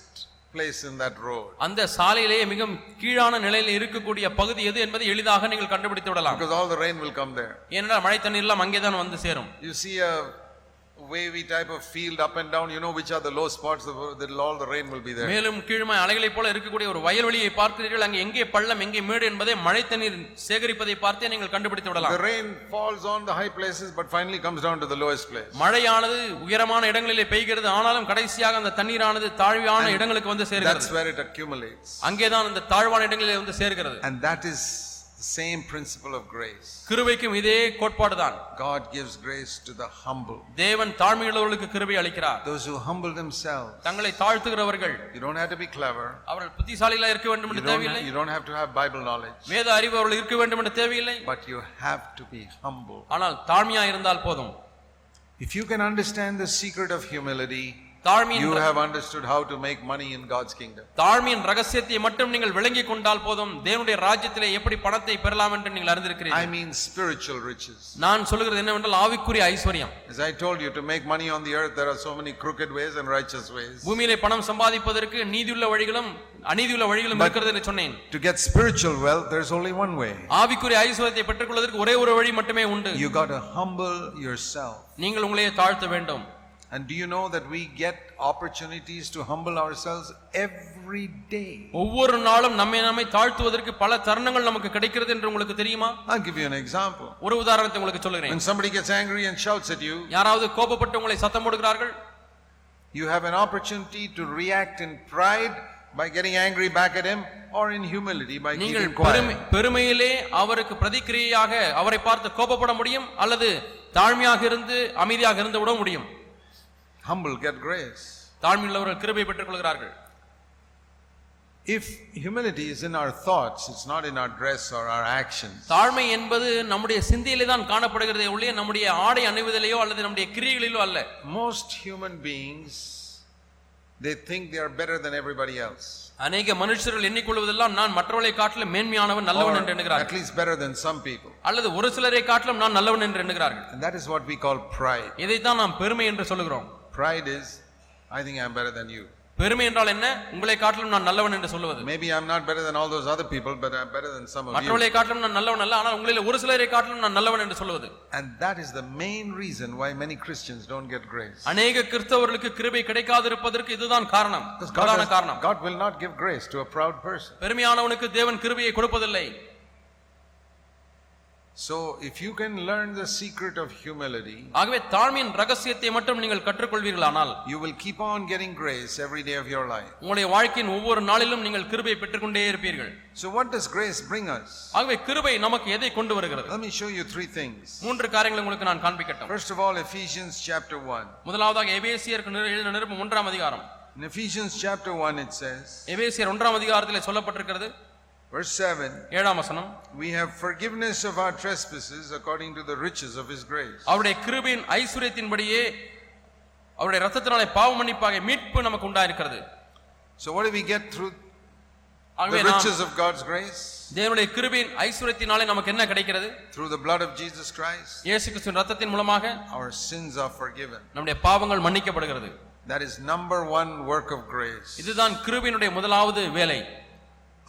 [SPEAKER 1] place in that road.
[SPEAKER 2] அந்த சாலையிலேயே மிக கீழான நிலையில் இருக்கக்கூடிய பகுதி எது என்பதை எளிதாக நீங்கள் கண்டுபிடித்து விடலாம்
[SPEAKER 1] Because all the rain will come there.
[SPEAKER 2] ஏனென்றால் மழை தண்ணீர் எல்லாம் அங்கேதான் வந்து சேரும்
[SPEAKER 1] You see a wavy type of field up and down, you know which are the low spots, the- that all the rain will be there.
[SPEAKER 2] மேலும் கீழ்மாய் அலைகளைப் போல இருக்கக்கூடிய ஒரு வயல்வெளியை பார்க்கிறீர்கள் அங்கே எங்கே பள்ளம் எங்கே மேடு என்பதை மழை தண்ணீர் சேகரிப்பதை பார்த்தே நீங்கள் கண்டுபிடித்து
[SPEAKER 1] The
[SPEAKER 2] விடலாம்
[SPEAKER 1] rain falls on the high places, but finally comes down to the lowest place.
[SPEAKER 2] மழையானது உயரமான இடங்களிலே பெய்கிறது ஆனாலும் கடைசியாக அந்த தண்ணீரானது தாழ்வான இடங்களுக்கு வந்து
[SPEAKER 1] That's
[SPEAKER 2] சேர்கிறது
[SPEAKER 1] where it accumulates.
[SPEAKER 2] அங்கேதான் அந்த தாழ்வான இடங்களிலே வந்து சேர்கிறது
[SPEAKER 1] And that is same principle of grace.
[SPEAKER 2] கிருபைக்கும் இதே கோட்பாடுதான்
[SPEAKER 1] God gives grace to the humble,
[SPEAKER 2] தேவன் தாழ்மையுள்ளவர்களுக்கு கிருபை அளிக்கிறார்
[SPEAKER 1] those who humble themselves.
[SPEAKER 2] தங்களை தாழ்த்துகிறவர்கள்
[SPEAKER 1] You don't have to be clever.
[SPEAKER 2] அவர்கள் புத்திசாலிகளா இருக்க வேண்டும் என்று தேவையில்லை
[SPEAKER 1] you don't have to have Bible knowledge,
[SPEAKER 2] வேத அறிவு அவர்கள் இருக்க வேண்டும் என்று தேவையில்லை
[SPEAKER 1] but you have to be humble.
[SPEAKER 2] ஆனால் தாழ்மையா இருந்தால் போதும்
[SPEAKER 1] If you can understand the secret of humility,
[SPEAKER 2] தாழ்மையின்
[SPEAKER 1] you
[SPEAKER 2] ர-
[SPEAKER 1] have understood how to make money in God's kingdom.
[SPEAKER 2] தாழ்மையின் ரகசியத்தை மட்டும் நீங்கள் விளங்கிக் கொண்டால் போதும் தேவனுடைய ராஜ்யத்திலே எப்படி பணத்தை பெறலாம் என்று நீங்கள்
[SPEAKER 1] I
[SPEAKER 2] அறிந்திருக்கிறீர்கள்
[SPEAKER 1] mean spiritual riches.
[SPEAKER 2] நான் சொல்லுகிறது என்னவென்றால் ஆவிக்குரிய ஐஸ்வர்யம்
[SPEAKER 1] As I told you, to make money on the earth, there are so many crooked ways and righteous ways.
[SPEAKER 2] பூமியிலே பணம் சம்பாதிப்பதற்கு நீதியுள்ள வழிகளும் அநீதியுள்ள வழிகளும் இருக்கிறது என்று சொன்னேன்
[SPEAKER 1] To get spiritual wealth, there's only one way.
[SPEAKER 2] ஆவிக்குரிய ஐஸ்வர்யத்தை பெற்றுக்கொள்வதற்கு ஒரே ஒரு வழி மட்டுமே உண்டு
[SPEAKER 1] You got to humble yourself.
[SPEAKER 2] நீங்கள் உங்களையே தாழ்த்த வேண்டும்
[SPEAKER 1] And do you know that we get opportunities to humble ourselves every day?
[SPEAKER 2] ஒவ்வொரு நாளும் நம்மை நம்மை தாழ்த்துவதற்கு பல தருணங்கள் நமக்கு கிடைக்கிறது என்று உங்களுக்கு தெரியுமா
[SPEAKER 1] I'll give you an example.
[SPEAKER 2] ஒரு உதாரணத்தை உங்களுக்கு சொல்லுகிறேன்
[SPEAKER 1] When somebody gets angry and shouts at you,
[SPEAKER 2] யாராவது கோபப்பட்டு உங்களை சத்தம் போடுகிறார்கள்
[SPEAKER 1] you have an opportunity to react in pride by getting angry back at him or in humility by
[SPEAKER 2] நீங்கள்
[SPEAKER 1] keeping quiet.
[SPEAKER 2] பெருமையிலே அவருக்கு பிரதிக்கிரியாக அவரை பார்த்து கோபப்பட முடியும் அல்லது தாழ்மையாக இருந்து அமைதியாக இருந்து விட முடியும்
[SPEAKER 1] Humble, get grace.
[SPEAKER 2] தாழ்மையுள்ளவர்கள் கிருபை பெற்றுக் கொள்கிறார்கள்
[SPEAKER 1] If humility is in our thoughts, it's not in our dress or our actions.
[SPEAKER 2] தாழ்மை என்பது நம்முடைய சிந்தையிலே தான் காணப்படுகிறதே ஒழிய நம்முடைய ஆடை அணிவதிலேயோ அல்லது நம்முடைய கிரியைகளிலோ அல்ல
[SPEAKER 1] Most human beings, they think they are better than everybody else.
[SPEAKER 2] அநேக மனுஷர்கள் எண்ணிக்கொள்வதெல்லாம் நான் மற்றவர்களை காட்டிலும் மேன்மையானவன் நல்லவன் என்று
[SPEAKER 1] Or at least better than some people.
[SPEAKER 2] அல்லது ஒரு சிலரை காட்டிலும் நான் நல்லவன் என்று எண்ணுகிறார்கள்
[SPEAKER 1] And that is what we call pride.
[SPEAKER 2] இதைத்தான் நாம் பெருமை என்று சொல்லுகிறோம்
[SPEAKER 1] Pride is, I think I'm better than you.
[SPEAKER 2] பெருமை என்றால் என்ன உங்களை காட்டிலும் நான் நல்லவன் என்று சொல்லுவது
[SPEAKER 1] Maybe I'm not better than all those other people, but I'm better than some of you.
[SPEAKER 2] மற்றவர்களை காட்டிலும் நான் நல்லவன் அல்ல ஆனால் உங்களில் ஒரு சிலரை காட்டிலும் நான் நல்லவன் என்று சொல்லுவது
[SPEAKER 1] And that is the main reason why many Christians don't get grace.
[SPEAKER 2] அநேக கிறிஸ்தவர்களுக்கு கிருபை கிடைக்காதிருப்பதற்கு இதுதான் காரணம்
[SPEAKER 1] Because God,
[SPEAKER 2] பிரதான
[SPEAKER 1] has-
[SPEAKER 2] காரணம்
[SPEAKER 1] God will not give grace to a proud person.
[SPEAKER 2] பெருமையானவனுக்கு தேவன் கிருபையை கொடுப்பதில்லை
[SPEAKER 1] So if you can learn the secret of humility,
[SPEAKER 2] ஆகவே தாழ்மையின் ரகசியத்தை மட்டும் நீங்கள் கற்றுக்கொள்வீர்களானால்
[SPEAKER 1] you will keep on getting grace every day of your life.
[SPEAKER 2] உங்களுடைய வாழ்க்கையின் ஒவ்வொரு நாளிலும் நீங்கள் கிருபையை பெற்றுக்கொண்டே இருப்பீர்கள்
[SPEAKER 1] So what does grace bring us?
[SPEAKER 2] ஆகவே கிருபை நமக்கு எதை கொண்டு வருகிறது
[SPEAKER 1] Let me show you three things.
[SPEAKER 2] மூன்று காரியங்களை உங்களுக்கு நான் காண்பிக்கட்டும்
[SPEAKER 1] First of all, Ephesians chapter 1.
[SPEAKER 2] முதலாவதாக எபேசியருக்கு எழுதின நிருபம் ஒன்றாம் அதிகாரம்
[SPEAKER 1] In Ephesians chapter 1, it says,
[SPEAKER 2] எபேசியர் ஒன்றாம் அதிகாரத்தில் சொல்லப்பட்டிருக்கிறது
[SPEAKER 1] verse 7,
[SPEAKER 2] ஏழாம் வசனம்
[SPEAKER 1] we have forgiveness of our trespasses according to the riches of his grace.
[SPEAKER 2] அவருடைய கிருபையின் ஐஸ்வர்யத்தின்படியே அவருடைய ரத்தத்தினாலே பாவ மன்னிப்பாக மீட்பு நமக்கு உண்டாயிருக்கிறது
[SPEAKER 1] So what do we get through The riches of God's grace
[SPEAKER 2] தேவனுடைய கிருபையின் ஐஸ்வர்யத்தினாலே நமக்கு என்ன கிடைக்கிறது
[SPEAKER 1] through the blood of Jesus Christ,
[SPEAKER 2] இயேசு கிறிஸ்துவின் ரத்தத்தின் மூலமாக
[SPEAKER 1] our sins are forgiven.
[SPEAKER 2] நம்முடைய பாவங்கள் மன்னிக்கப்படுகிறது
[SPEAKER 1] That is number one work of grace.
[SPEAKER 2] இதுதான் கிருபையினுடைய முதலாவது வேலை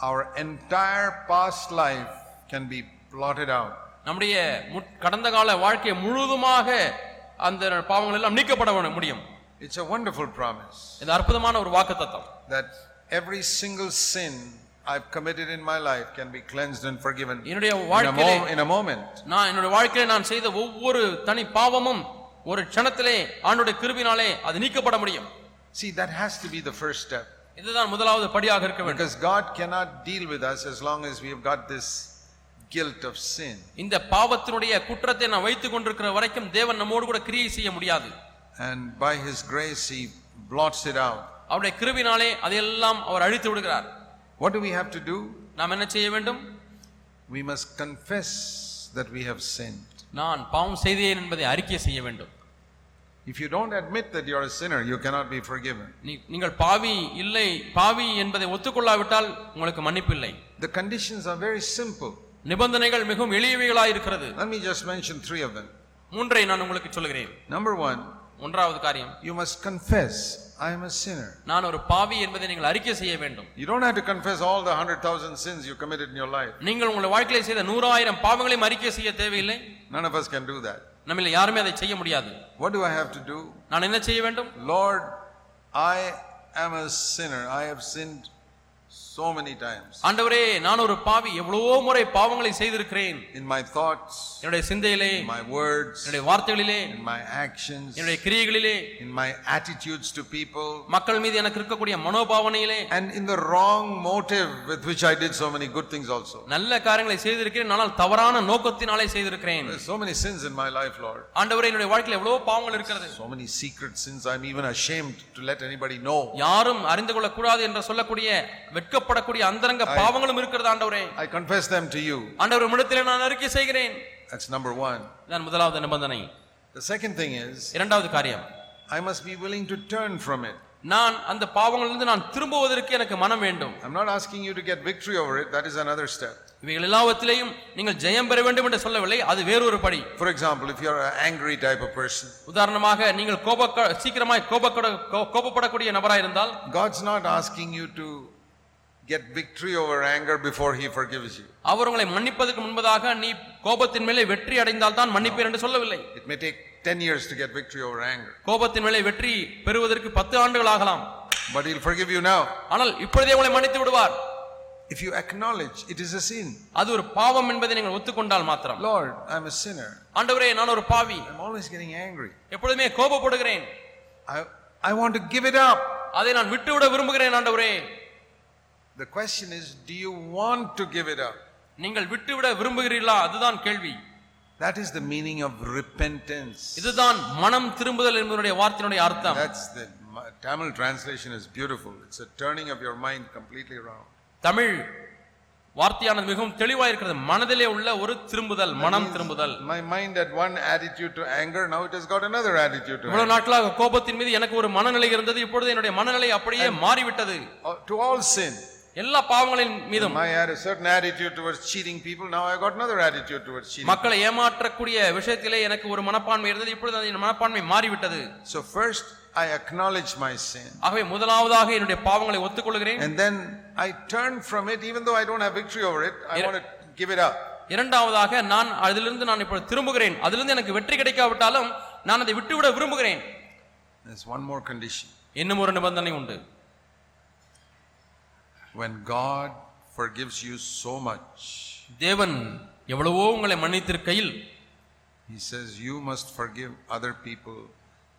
[SPEAKER 1] Our entire past life can be blotted out.
[SPEAKER 2] நம்முடைய முற்- கடந்த கால வாழ்க்கை முழுவதுமாக அந்த பாவங்கள் எல்லாம் நீக்கப்பட முடியும்
[SPEAKER 1] It's a wonderful promise
[SPEAKER 2] இது அற்புதமான ஒரு வாக்குத்தத்தம்
[SPEAKER 1] that every single sin I've committed in my life can be cleansed and forgiven
[SPEAKER 2] என்னுடைய
[SPEAKER 1] in a,
[SPEAKER 2] வாழ்க்கையிலே
[SPEAKER 1] mo- in a moment.
[SPEAKER 2] நான் என்னுடைய வாழ்க்கையில நான் செய்த ஒவ்வொரு தனி பாவமும் ஒரு க்ஷணத்திலே ஆண்டுடைய கிருபினாலே அது நீக்கப்பட முடியும்
[SPEAKER 1] See, that has to be the first step
[SPEAKER 2] இதுதான் முதலாவது படியாக இருக்க வேண்டும்
[SPEAKER 1] because God cannot deal with us as long as we have got this guilt of sin.
[SPEAKER 2] இந்த பாவத்தினுடைய குற்றத்தை நான் வைத்துக் கொண்டிருக்கிற வரைக்கும் தேவன் நம்மோடு கூட கிரியை செய்ய முடியாது
[SPEAKER 1] And by His grace, He blots it out.
[SPEAKER 2] அவருடைய கிருபினாலே அதையெல்லாம் அவர் அழித்து விடுகிறார்
[SPEAKER 1] What do we have to do?
[SPEAKER 2] நாம் என்ன செய்ய வேண்டும்
[SPEAKER 1] We must confess that we have sinned.
[SPEAKER 2] நான் பாவம் செய்தேன் என்பதை அறிக்கை செய்ய வேண்டும்
[SPEAKER 1] If you don't admit that you're a sinner, you cannot be forgiven.
[SPEAKER 2] நீ- நீங்கள் பாவி இல்லை பாவி என்பதை ஒத்துக்கொள்ளாவிட்டால் உங்களுக்கு மன்னிப்பு இல்லை
[SPEAKER 1] The conditions are very simple.
[SPEAKER 2] நிபந்தனைகள் மிகவும் எளியவைகளாய் இருக்கிறது
[SPEAKER 1] Let me just mention three of them.
[SPEAKER 2] மூன்றை நான் உங்களுக்கு சொல்கிறேன்
[SPEAKER 1] Number one,
[SPEAKER 2] ஒன்றாவது காரியம்
[SPEAKER 1] you must confess, I am a sinner.
[SPEAKER 2] நான் ஒரு பாவி என்பதை நீங்கள் அறிக்கை செய்ய வேண்டும்
[SPEAKER 1] You don't have to confess all the hundred thousand sins you committed in your life.
[SPEAKER 2] நீங்கள் உங்களுடைய வாழ்க்கையில செய்த நூறாயிரம் பாவங்களையும் அறிக்கை செய்ய தேவையில்லை
[SPEAKER 1] None of us can do that.
[SPEAKER 2] நம்மள யாருமே அதை செய்ய முடியாது
[SPEAKER 1] What do I have to do?
[SPEAKER 2] நான் என்ன செய்ய வேண்டும்
[SPEAKER 1] Lord, I am a sinner. I have sinned so many times.
[SPEAKER 2] ஆண்டவரே நான் ஒரு பாவி எவ்வளவோ முறை பாவங்களை செய்திருக்கிறேன்
[SPEAKER 1] In my thoughts,
[SPEAKER 2] என்னுடைய சிந்தையிலே
[SPEAKER 1] in my words,
[SPEAKER 2] என்னுடைய வார்த்தைகளிலே
[SPEAKER 1] in my actions,
[SPEAKER 2] என்னுடைய கிரியைகளிலே
[SPEAKER 1] in my attitudes to people,
[SPEAKER 2] மக்கள் மீது எனக்கு இருக்கக்கூடிய மனோபாவனையிலே
[SPEAKER 1] and in the wrong motive with which I did so many good things also.
[SPEAKER 2] நல்ல காரியங்களை செய்திருக்கிறேன் ஆனால் தவறான நோக்கத்தினாலே செய்திருக்கிறேன்
[SPEAKER 1] so many sins in my life, Lord.
[SPEAKER 2] ஆண்டவரே என்னுடைய வாழ்க்கையில எவ்வளவோ பாவங்கள் இருக்கிறது
[SPEAKER 1] So many secret sins I'm even ashamed to let anybody know.
[SPEAKER 2] யாரும் அறிந்து கொள்ளக்கூடாது என்று சொல்லக்கூடிய வெட்கப்படக்கூடிய அந்தரங்க பாவங்களும் இருக்கிறது ஆண்டவரே
[SPEAKER 1] I confess them to you.
[SPEAKER 2] ஆண்டவர் உம்மிடத்திலே நான் அறிக்கை செய்கிறேன்
[SPEAKER 1] That's number one.
[SPEAKER 2] நான் முதலாவது நிபந்தனை
[SPEAKER 1] The second thing is,
[SPEAKER 2] இரண்டாவது காரியம்
[SPEAKER 1] I must be willing to turn from it.
[SPEAKER 2] நான் அந்த பாவங்களிலிருந்து நான் திரும்புவதற்கு எனக்கு மனம் வேண்டும்
[SPEAKER 1] I'm not asking you to get victory over it, that is another step.
[SPEAKER 2] இவைகள் எல்லாவற்றிலேயும் நீங்கள் ஜெயம் பெற வேண்டும் என்று சொல்லவில்லை அது வேறொரு படி
[SPEAKER 1] For example, if you're an angry type of person,
[SPEAKER 2] உதாரணமாக நீங்கள் கோப சீக்கிரமாய் கோபப்பட கோபப்படக்கூடிய நபராய் இருந்தால்
[SPEAKER 1] God's not asking you to get victory over anger before He forgives you.
[SPEAKER 2] அவர் உங்களை மன்னிப்பதற்கு முன்பதாக நீ கோபத்தின் மேலே வெற்றி அடைந்தால் தான் மன்னிப்பீர் என்று சொல்லவில்லை
[SPEAKER 1] It may take 10 years to get victory over anger,
[SPEAKER 2] கோபத்தின் மேலே வெற்றி பெறுவதற்கு பத்து ஆண்டுகள் ஆகலாம்
[SPEAKER 1] but He'll forgive you now.
[SPEAKER 2] ஆனால் இப்பொழுதே உங்களை மன்னித்து விடுவார்
[SPEAKER 1] If you acknowledge it is a sin,
[SPEAKER 2] அது ஒரு பாவம் என்பதை நீங்கள் ஒத்துக்கொண்டால் மாத்திரம்
[SPEAKER 1] Lord, I'm a sinner.
[SPEAKER 2] ஆண்டவரே நான் ஒரு பாவி
[SPEAKER 1] I'm always getting angry.
[SPEAKER 2] எப்பொழுதுமே கோபப்படுகிறேன்
[SPEAKER 1] I, I want to give it up.
[SPEAKER 2] அதை நான் விட்டுவிட விரும்புகிறேன் ஆண்டவரே
[SPEAKER 1] The question is, do you want to give it up?
[SPEAKER 2] நீங்கள் விட்டுவிட விரும்புகிறீர்களா அதுதான் கேள்வி
[SPEAKER 1] That is the meaning of repentance.
[SPEAKER 2] இதுதான் மனம் திரும்புதல் என்பதனுடைய வார்த்தையினுடைய அர்த்தம்
[SPEAKER 1] That's the Tamil translation is beautiful. It's a turning of your mind completely around.
[SPEAKER 2] Tamil வார்த்தையானது மிகவும் தெளிவா இருக்கிறது மனதிலே உள்ள ஒரு திரும்புதல் மனம் திரும்புதல்
[SPEAKER 1] My mind had one attitude to anger, now it has got another attitude to
[SPEAKER 2] இவ்வளவு. நாட்களாக கோபத்தின் மீது எனக்கு ஒரு மனநிலை இருந்தது இப்பொழுது என்னுடைய மனநிலை அப்படியே மாறிவிட்டது
[SPEAKER 1] Uh, To all sin.
[SPEAKER 2] எல்லா பாவங்களின் மீதும்
[SPEAKER 1] I had a certain attitude towards cheating people, now I got another attitude towards cheating.
[SPEAKER 2] மக்களை ஏமாற்றக்கூடிய விஷயத்திலே எனக்கு ஒரு மனப்பான்மை இருந்தது இப்பொழுது அந்த மனப்பான்மை மாறிவிட்டது
[SPEAKER 1] So first I acknowledge my sin.
[SPEAKER 2] ஆகவே முதலாவதாக என்னுடைய பாவங்களை ஒத்துக்கொள்கிறேன்
[SPEAKER 1] And then I turn from it, even though I don't have victory over it, I want to give it up.
[SPEAKER 2] இரண்டாவதாக நான் அதிலிருந்து நான் இப்பொழுது திரும்புகிறேன் அதிலிருந்து எனக்கு வெற்றி கிடைக்காவிட்டாலும் நான் அதை விட்டுவிட விரும்புகிறேன்
[SPEAKER 1] There's one more condition.
[SPEAKER 2] இன்னும் ஒரு நிபந்தனை உண்டு
[SPEAKER 1] When God forgives you so much,
[SPEAKER 2] தேவன் எவ்வளவோ உங்களை மன்னித்திருக்கையில்
[SPEAKER 1] He says you must forgive other people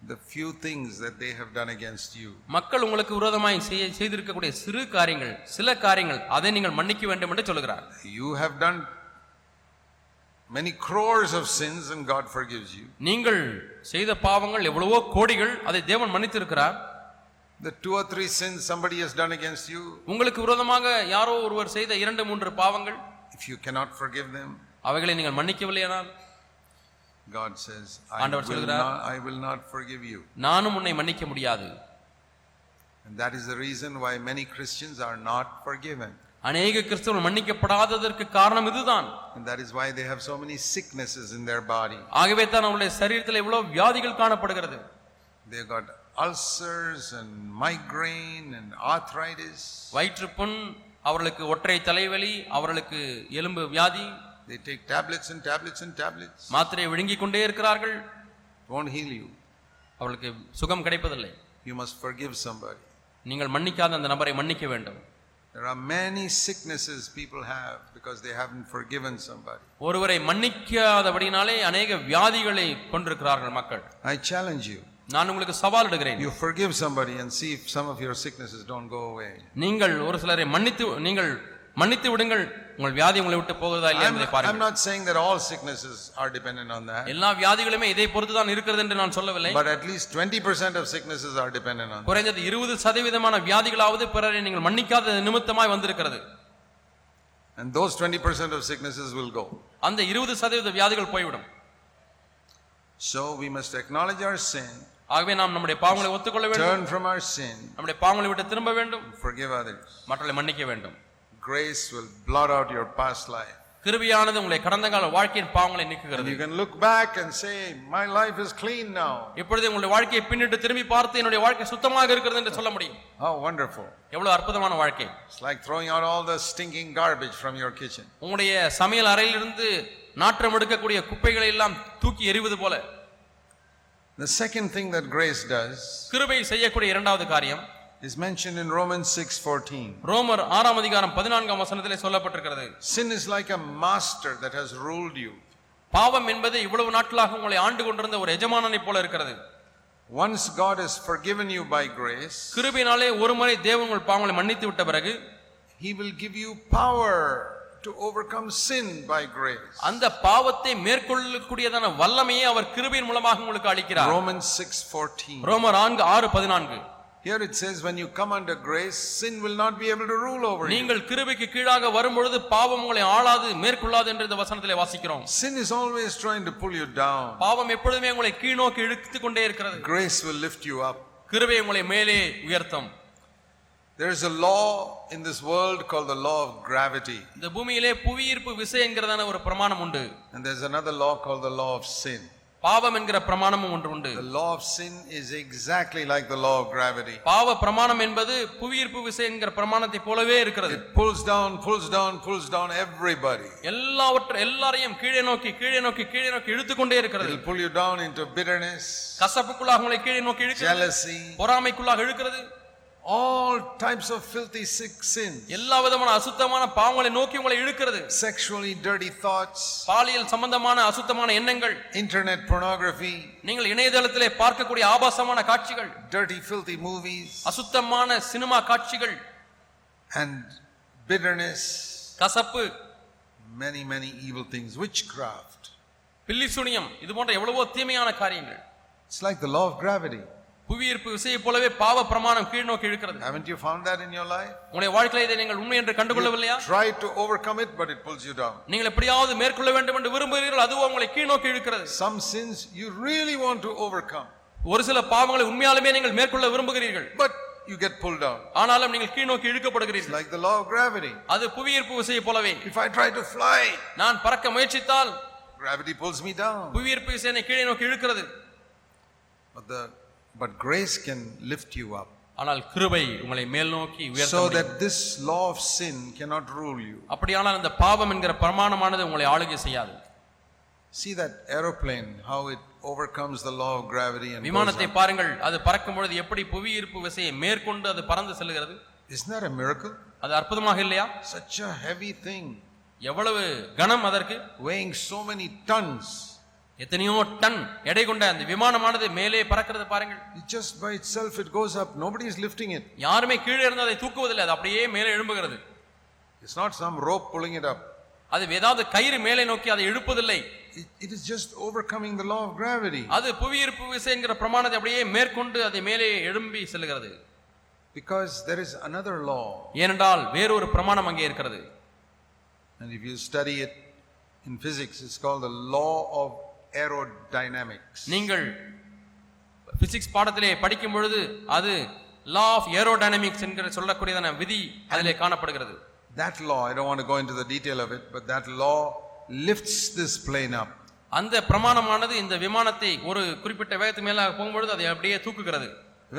[SPEAKER 1] the few things that they have done against you.
[SPEAKER 2] மக்கள் உங்களுக்கு விரோதமாய் செய்ய செய்திருக்கக்கூடிய சிறு காரியங்கள் சில காரியங்கள் அதை நீங்கள் மன்னிக்க வேண்டும் என்று சொல்கிறார்
[SPEAKER 1] You have done many crores of sins and God forgives you.
[SPEAKER 2] நீங்கள் செய்த பாவங்கள் எவ்வளவோ கோடிகள் அதை தேவன் மன்னித்திருக்கிறார்
[SPEAKER 1] The two or three sins somebody has done against you,
[SPEAKER 2] உங்களுக்கு விரோதமாக யாரோ ஒருவர் செய்த இரண்டு மூன்று பாவங்கள்
[SPEAKER 1] if you cannot forgive them,
[SPEAKER 2] அவைகளை நீங்கள் மன்னிக்கவில்லையானால்
[SPEAKER 1] God says, I
[SPEAKER 2] ஆண்டவர்
[SPEAKER 1] will,
[SPEAKER 2] சொல்கிறார்.
[SPEAKER 1] not, I will not forgive you.
[SPEAKER 2] நானும் உன்னை மன்னிக்க முடியாது
[SPEAKER 1] And that is the reason why many Christians are not forgiven.
[SPEAKER 2] அநேக கிறிஸ்தவர்கள் மன்னிக்கப்படாததற்கு காரணம் இதுதான்
[SPEAKER 1] And that is why they have so many sicknesses in their body.
[SPEAKER 2] ஆகவே தான் அவருடைய சரீரத்தில் இவ்வளவு வியாதிகள் காணப்படுகிறது
[SPEAKER 1] They've got ulcers and migraine and arthritis.
[SPEAKER 2] வயிற்றுப்புண் அவர்களுக்கு ஒற்றை தலைவலி அவர்களுக்கு எலும்பு வியாதி
[SPEAKER 1] They take tablets and tablets and tablets.
[SPEAKER 2] மாத்திரையை விழுங்கிக் கொண்டே இருக்கிறார்கள்
[SPEAKER 1] Won't heal you.
[SPEAKER 2] அவர்களுக்கு சுகம் கிடைப்பதில்லை
[SPEAKER 1] You must forgive somebody.
[SPEAKER 2] நீங்கள் மன்னிக்காத அந்த நபரை மன்னிக்க வேண்டும்
[SPEAKER 1] There are many sicknesses people have because they haven't forgiven somebody.
[SPEAKER 2] ஒருவரை மன்னிக்காதபடினாலே அநேக வியாதிகளை கொண்டிருக்கிறார்கள் மக்கள்
[SPEAKER 1] I challenge you.
[SPEAKER 2] நான் உங்களுக்கு சவால் இடுகிறேன்
[SPEAKER 1] You forgive somebody and see if some of your sicknesses don't go away.
[SPEAKER 2] நீங்கள் ஒரு சிலரை மன்னித்து நீங்கள் மன்னித்து விடுங்கள் உங்கள் வியாதி உங்களை விட்டு போகிறதா இல்லையா என்பதை
[SPEAKER 1] I'm
[SPEAKER 2] பாருங்கள்
[SPEAKER 1] not saying that all sicknesses are dependent on that,
[SPEAKER 2] எல்லா வியாதிகளுமே இதை பொறுத்து தான் இருக்கிறது என்று நான் சொல்லவில்லை
[SPEAKER 1] but at least 20% of sicknesses are dependent on that.
[SPEAKER 2] குறைந்தது இருபது சதவீதமான வியாதிகளாவது பிறரை நீங்கள் மன்னிக்காத நிமித்தமாய் வந்திருக்கிறது
[SPEAKER 1] And those 20% of sicknesses will go.
[SPEAKER 2] அந்த இருபது சதவீத வியாதிகள் போய்விடும்
[SPEAKER 1] So we must acknowledge our sin,
[SPEAKER 2] ஆகவே நாம் நம்முடைய பாவங்களை ஒத்துக்கொள்ள வேண்டும்
[SPEAKER 1] turn from our sin,
[SPEAKER 2] நம்முடைய பாவங்களை விட்டு திரும்ப வேண்டும்
[SPEAKER 1] forgive others.
[SPEAKER 2] மற்றவர்களை மன்னிக்க வேண்டும்
[SPEAKER 1] Grace will blot out your past life.
[SPEAKER 2] கிருபியானது உங்களை கடந்த கால வாழ்க்கையின் பாவங்களை நீக்குகிறது
[SPEAKER 1] you can look back and say, My life is clean now.
[SPEAKER 2] இப்பொழுது உங்களுடைய வாழ்க்கையை பின்னிட்டு திரும்பி பார்த்து என்னுடைய வாழ்க்கை சுத்தமாக இருக்கிறது என்று சொல்ல முடியும்
[SPEAKER 1] How wonderful.
[SPEAKER 2] எவ்வளவு அற்புதமான வாழ்க்கை
[SPEAKER 1] It's like throwing out all the stinking garbage from your kitchen.
[SPEAKER 2] உங்களுடைய சமையல் அறையிலிருந்து நாற்றம் எடுக்கக்கூடிய குப்பைகளை எல்லாம் தூக்கி எறிவது போல
[SPEAKER 1] The second thing that grace does
[SPEAKER 2] கிருபை செய்யக்கூடிய இரண்டாவது காரியம்
[SPEAKER 1] is mentioned in Romans 6:14.
[SPEAKER 2] ரோமர் ஆறாம் அதிகாரம் பதினான்காம் வசனத்திலே சொல்லப்பட்டிருக்கிறது
[SPEAKER 1] Sin is like a master that has ruled you.
[SPEAKER 2] பாவம் என்பது இவ்வளவு நாட்களாக உங்களை ஆண்டு கொண்டிருந்த ஒரு எஜமானனை போல இருக்கிறது
[SPEAKER 1] Once God has forgiven you by grace,
[SPEAKER 2] கிருபினாலே ஒரு முறை தேவன் உங்கள் பாவங்களை மன்னித்து விட்ட பிறகு
[SPEAKER 1] He will give you power to overcome sin by grace.
[SPEAKER 2] அந்த பாவத்தை மேற்கொள்ளக்கூடியதான வல்லமையை அவர் கிருபையின் மூலமாக உங்களுக்கு அளிக்கிறார்
[SPEAKER 1] Romans 6:14.
[SPEAKER 2] ரோமர் நான்கு ஆறு பதினான்கு
[SPEAKER 1] Here it says, when you come under grace, sin will not be able to rule over you.
[SPEAKER 2] நீங்கள் கிருபைக்கு கீழாக வரும்பொழுது பாவம் உங்களை ஆளாது மேற்கொள்ளாது என்று இந்த வசனத்திலே வாசிக்கிறோம்
[SPEAKER 1] Sin is always trying to pull you down.
[SPEAKER 2] பாவம் எப்பொழுதுமே உங்களை கீழ்நோக்கி இழுத்துக் கொண்டே இருக்கிறது
[SPEAKER 1] Grace will lift you up.
[SPEAKER 2] கிருபை உங்களை மேலே உயர்த்தும்
[SPEAKER 1] There is a law in this world called the law of gravity,
[SPEAKER 2] இந்த பூமியிலே புவியீர்ப்பு விசை என்கிறதான ஒரு பிரமாணம் உண்டு
[SPEAKER 1] and there's another law called the law of sin.
[SPEAKER 2] பாவம் என்கிற பிரமாணமும் ஒன்று உண்டு
[SPEAKER 1] The law of sin is exactly like the law of gravity.
[SPEAKER 2] பாவ பிரமாணம் என்பது புவியீர்ப்பு விசை என்கிற பிரமாணத்தை போலவே இருக்கிறது
[SPEAKER 1] It pulls down, pulls down, pulls down everybody.
[SPEAKER 2] எல்லாவற்ற எல்லாரையும் கீழே நோக்கி கீழே நோக்கி கீழே நோக்கி இழுத்துக்கொண்டே இருக்கிறது
[SPEAKER 1] It'll pull you down into bitterness,
[SPEAKER 2] கசப்புக்குள்ளாக உங்களை கீழே நோக்கி இழுக்கிறது
[SPEAKER 1] jealousy,
[SPEAKER 2] பொறாமைக்குள்ளாக இழுக்கிறது
[SPEAKER 1] all types of filthy sick sins,
[SPEAKER 2] எல்லா விதமான அசுத்தமான பாவங்களை நோக்கி உங்களை இழுக்கிறது
[SPEAKER 1] sexually dirty thoughts,
[SPEAKER 2] பாலியல் சம்பந்தமான அசுத்தமான எண்ணங்கள்
[SPEAKER 1] internet pornography,
[SPEAKER 2] நீங்கள் இணையதளத்திலே பார்க்கக்கூடிய ஆபாசமான காட்சிகள்
[SPEAKER 1] dirty, filthy movies,
[SPEAKER 2] அசுத்தமான சினிமா காட்சிகள்
[SPEAKER 1] and bitterness,
[SPEAKER 2] கசப்பு
[SPEAKER 1] many, many evil things, witchcraft.
[SPEAKER 2] பில்லி சுனியம் இது போன்ற எவ்வளவோ தீமையான காரியங்கள்
[SPEAKER 1] It's like the law of gravity.
[SPEAKER 2] புவியீர்ப்பு விசையை போலவே பாவ பிரமாணம் கீழ் நோக்கி இழுக்கிறது
[SPEAKER 1] Haven't you found that in your life?
[SPEAKER 2] உங்களுடைய வாழ்க்கையில இதை நீங்கள் உண்மை என்று கண்டுகொள்ளவில்லையா
[SPEAKER 1] Try to overcome it, but it pulls you down.
[SPEAKER 2] நீங்கள் எப்படியாவது மேற்கொள்ள வேண்டும் என்று விரும்புகிறீர்கள் அதுவும் உங்களை கீழ் நோக்கி இழுக்கிறது
[SPEAKER 1] Some sins you really want to overcome,
[SPEAKER 2] ஒரு சில பாவங்களை உண்மையாலுமே நீங்கள் மேற்கொள்ள விரும்புகிறீர்கள்
[SPEAKER 1] but you get pulled down.
[SPEAKER 2] ஆனாலும் நீங்கள் கீழ் நோக்கி இழுக்கப்படுகிறீர்கள்
[SPEAKER 1] like the law of gravity.
[SPEAKER 2] அது புவியீர்ப்பு விசையை போலவே
[SPEAKER 1] If I try to fly,
[SPEAKER 2] நான் பறக்க முயற்சித்தால்
[SPEAKER 1] gravity pulls me down.
[SPEAKER 2] புவியீர்ப்பு விசை என்னை கீழே நோக்கி இழுக்கிறது
[SPEAKER 1] But the but grace can lift you up.
[SPEAKER 2] ஆனால் கிருபை உங்களை மேல் நோக்கி உயர்த்த
[SPEAKER 1] So
[SPEAKER 2] முடியும்.
[SPEAKER 1] that this law of sin cannot rule you.
[SPEAKER 2] அப்படியானால் இந்த பாவம் என்கிற பிரமாணமானது உங்களை ஆளுகை செய்யாது
[SPEAKER 1] See that aeroplane, how it overcomes the law of gravity and
[SPEAKER 2] விமானத்தை. பாருங்கள் அது பறக்கும் பொழுது எப்படி புவியீர்ப்பு விசையை மேற்கொண்டு அது பறந்து செல்கிறது
[SPEAKER 1] Isn't that a miracle?
[SPEAKER 2] அது அற்புதமாக இல்லையா
[SPEAKER 1] Such a heavy thing,
[SPEAKER 2] எவ்வளவு கனம் அதற்கு
[SPEAKER 1] weighing so many tons.
[SPEAKER 2] எத்தனையோ டன் எடை கொண்ட அந்த விமானமானது மேலே பறக்கிறது பாருங்கள்
[SPEAKER 1] It just by itself it goes up. Nobody is lifting it.
[SPEAKER 2] யாருமே கீழே இருந்து அதை தூக்குவதில்லை அது அப்படியே மேலே எழும்புகிறது
[SPEAKER 1] It's not some rope pulling it up.
[SPEAKER 2] அது ஏதாவது கயிறு மேலே நோக்கி அதை இழுப்பதில்லை
[SPEAKER 1] It, it is just overcoming the law of gravity.
[SPEAKER 2] அது புவியீர்ப்பு விசை என்கிற பிரமாணத்தை அப்படியே மேற்கொண்டு அதை மேலே எழும்பி செல்கிறது
[SPEAKER 1] Because there is another law.
[SPEAKER 2] ஏனென்றால் வேறொரு பிரமாணம் அங்கே இருக்கிறது
[SPEAKER 1] And if you study it in physics, it's called the law of aerodynamics.
[SPEAKER 2] நீங்கள் பிசிக்ஸ் பாடத்திலே படிக்கும் பொழுது அது லா ஆஃப் ஏரோடைனமிக்ஸ் என்கிற சொல்லக்கூடியதான விதி அதிலே காணப்படுகிறது
[SPEAKER 1] That law, I don't want to go into the detail of it, but that law lifts this plane up.
[SPEAKER 2] அந்த பிரமாணமானது இந்த விமானத்தை ஒரு குறிப்பிட்ட வேகத்துக்கு மேல போகும்பொழுது அதை அப்படியே தூக்குகிறது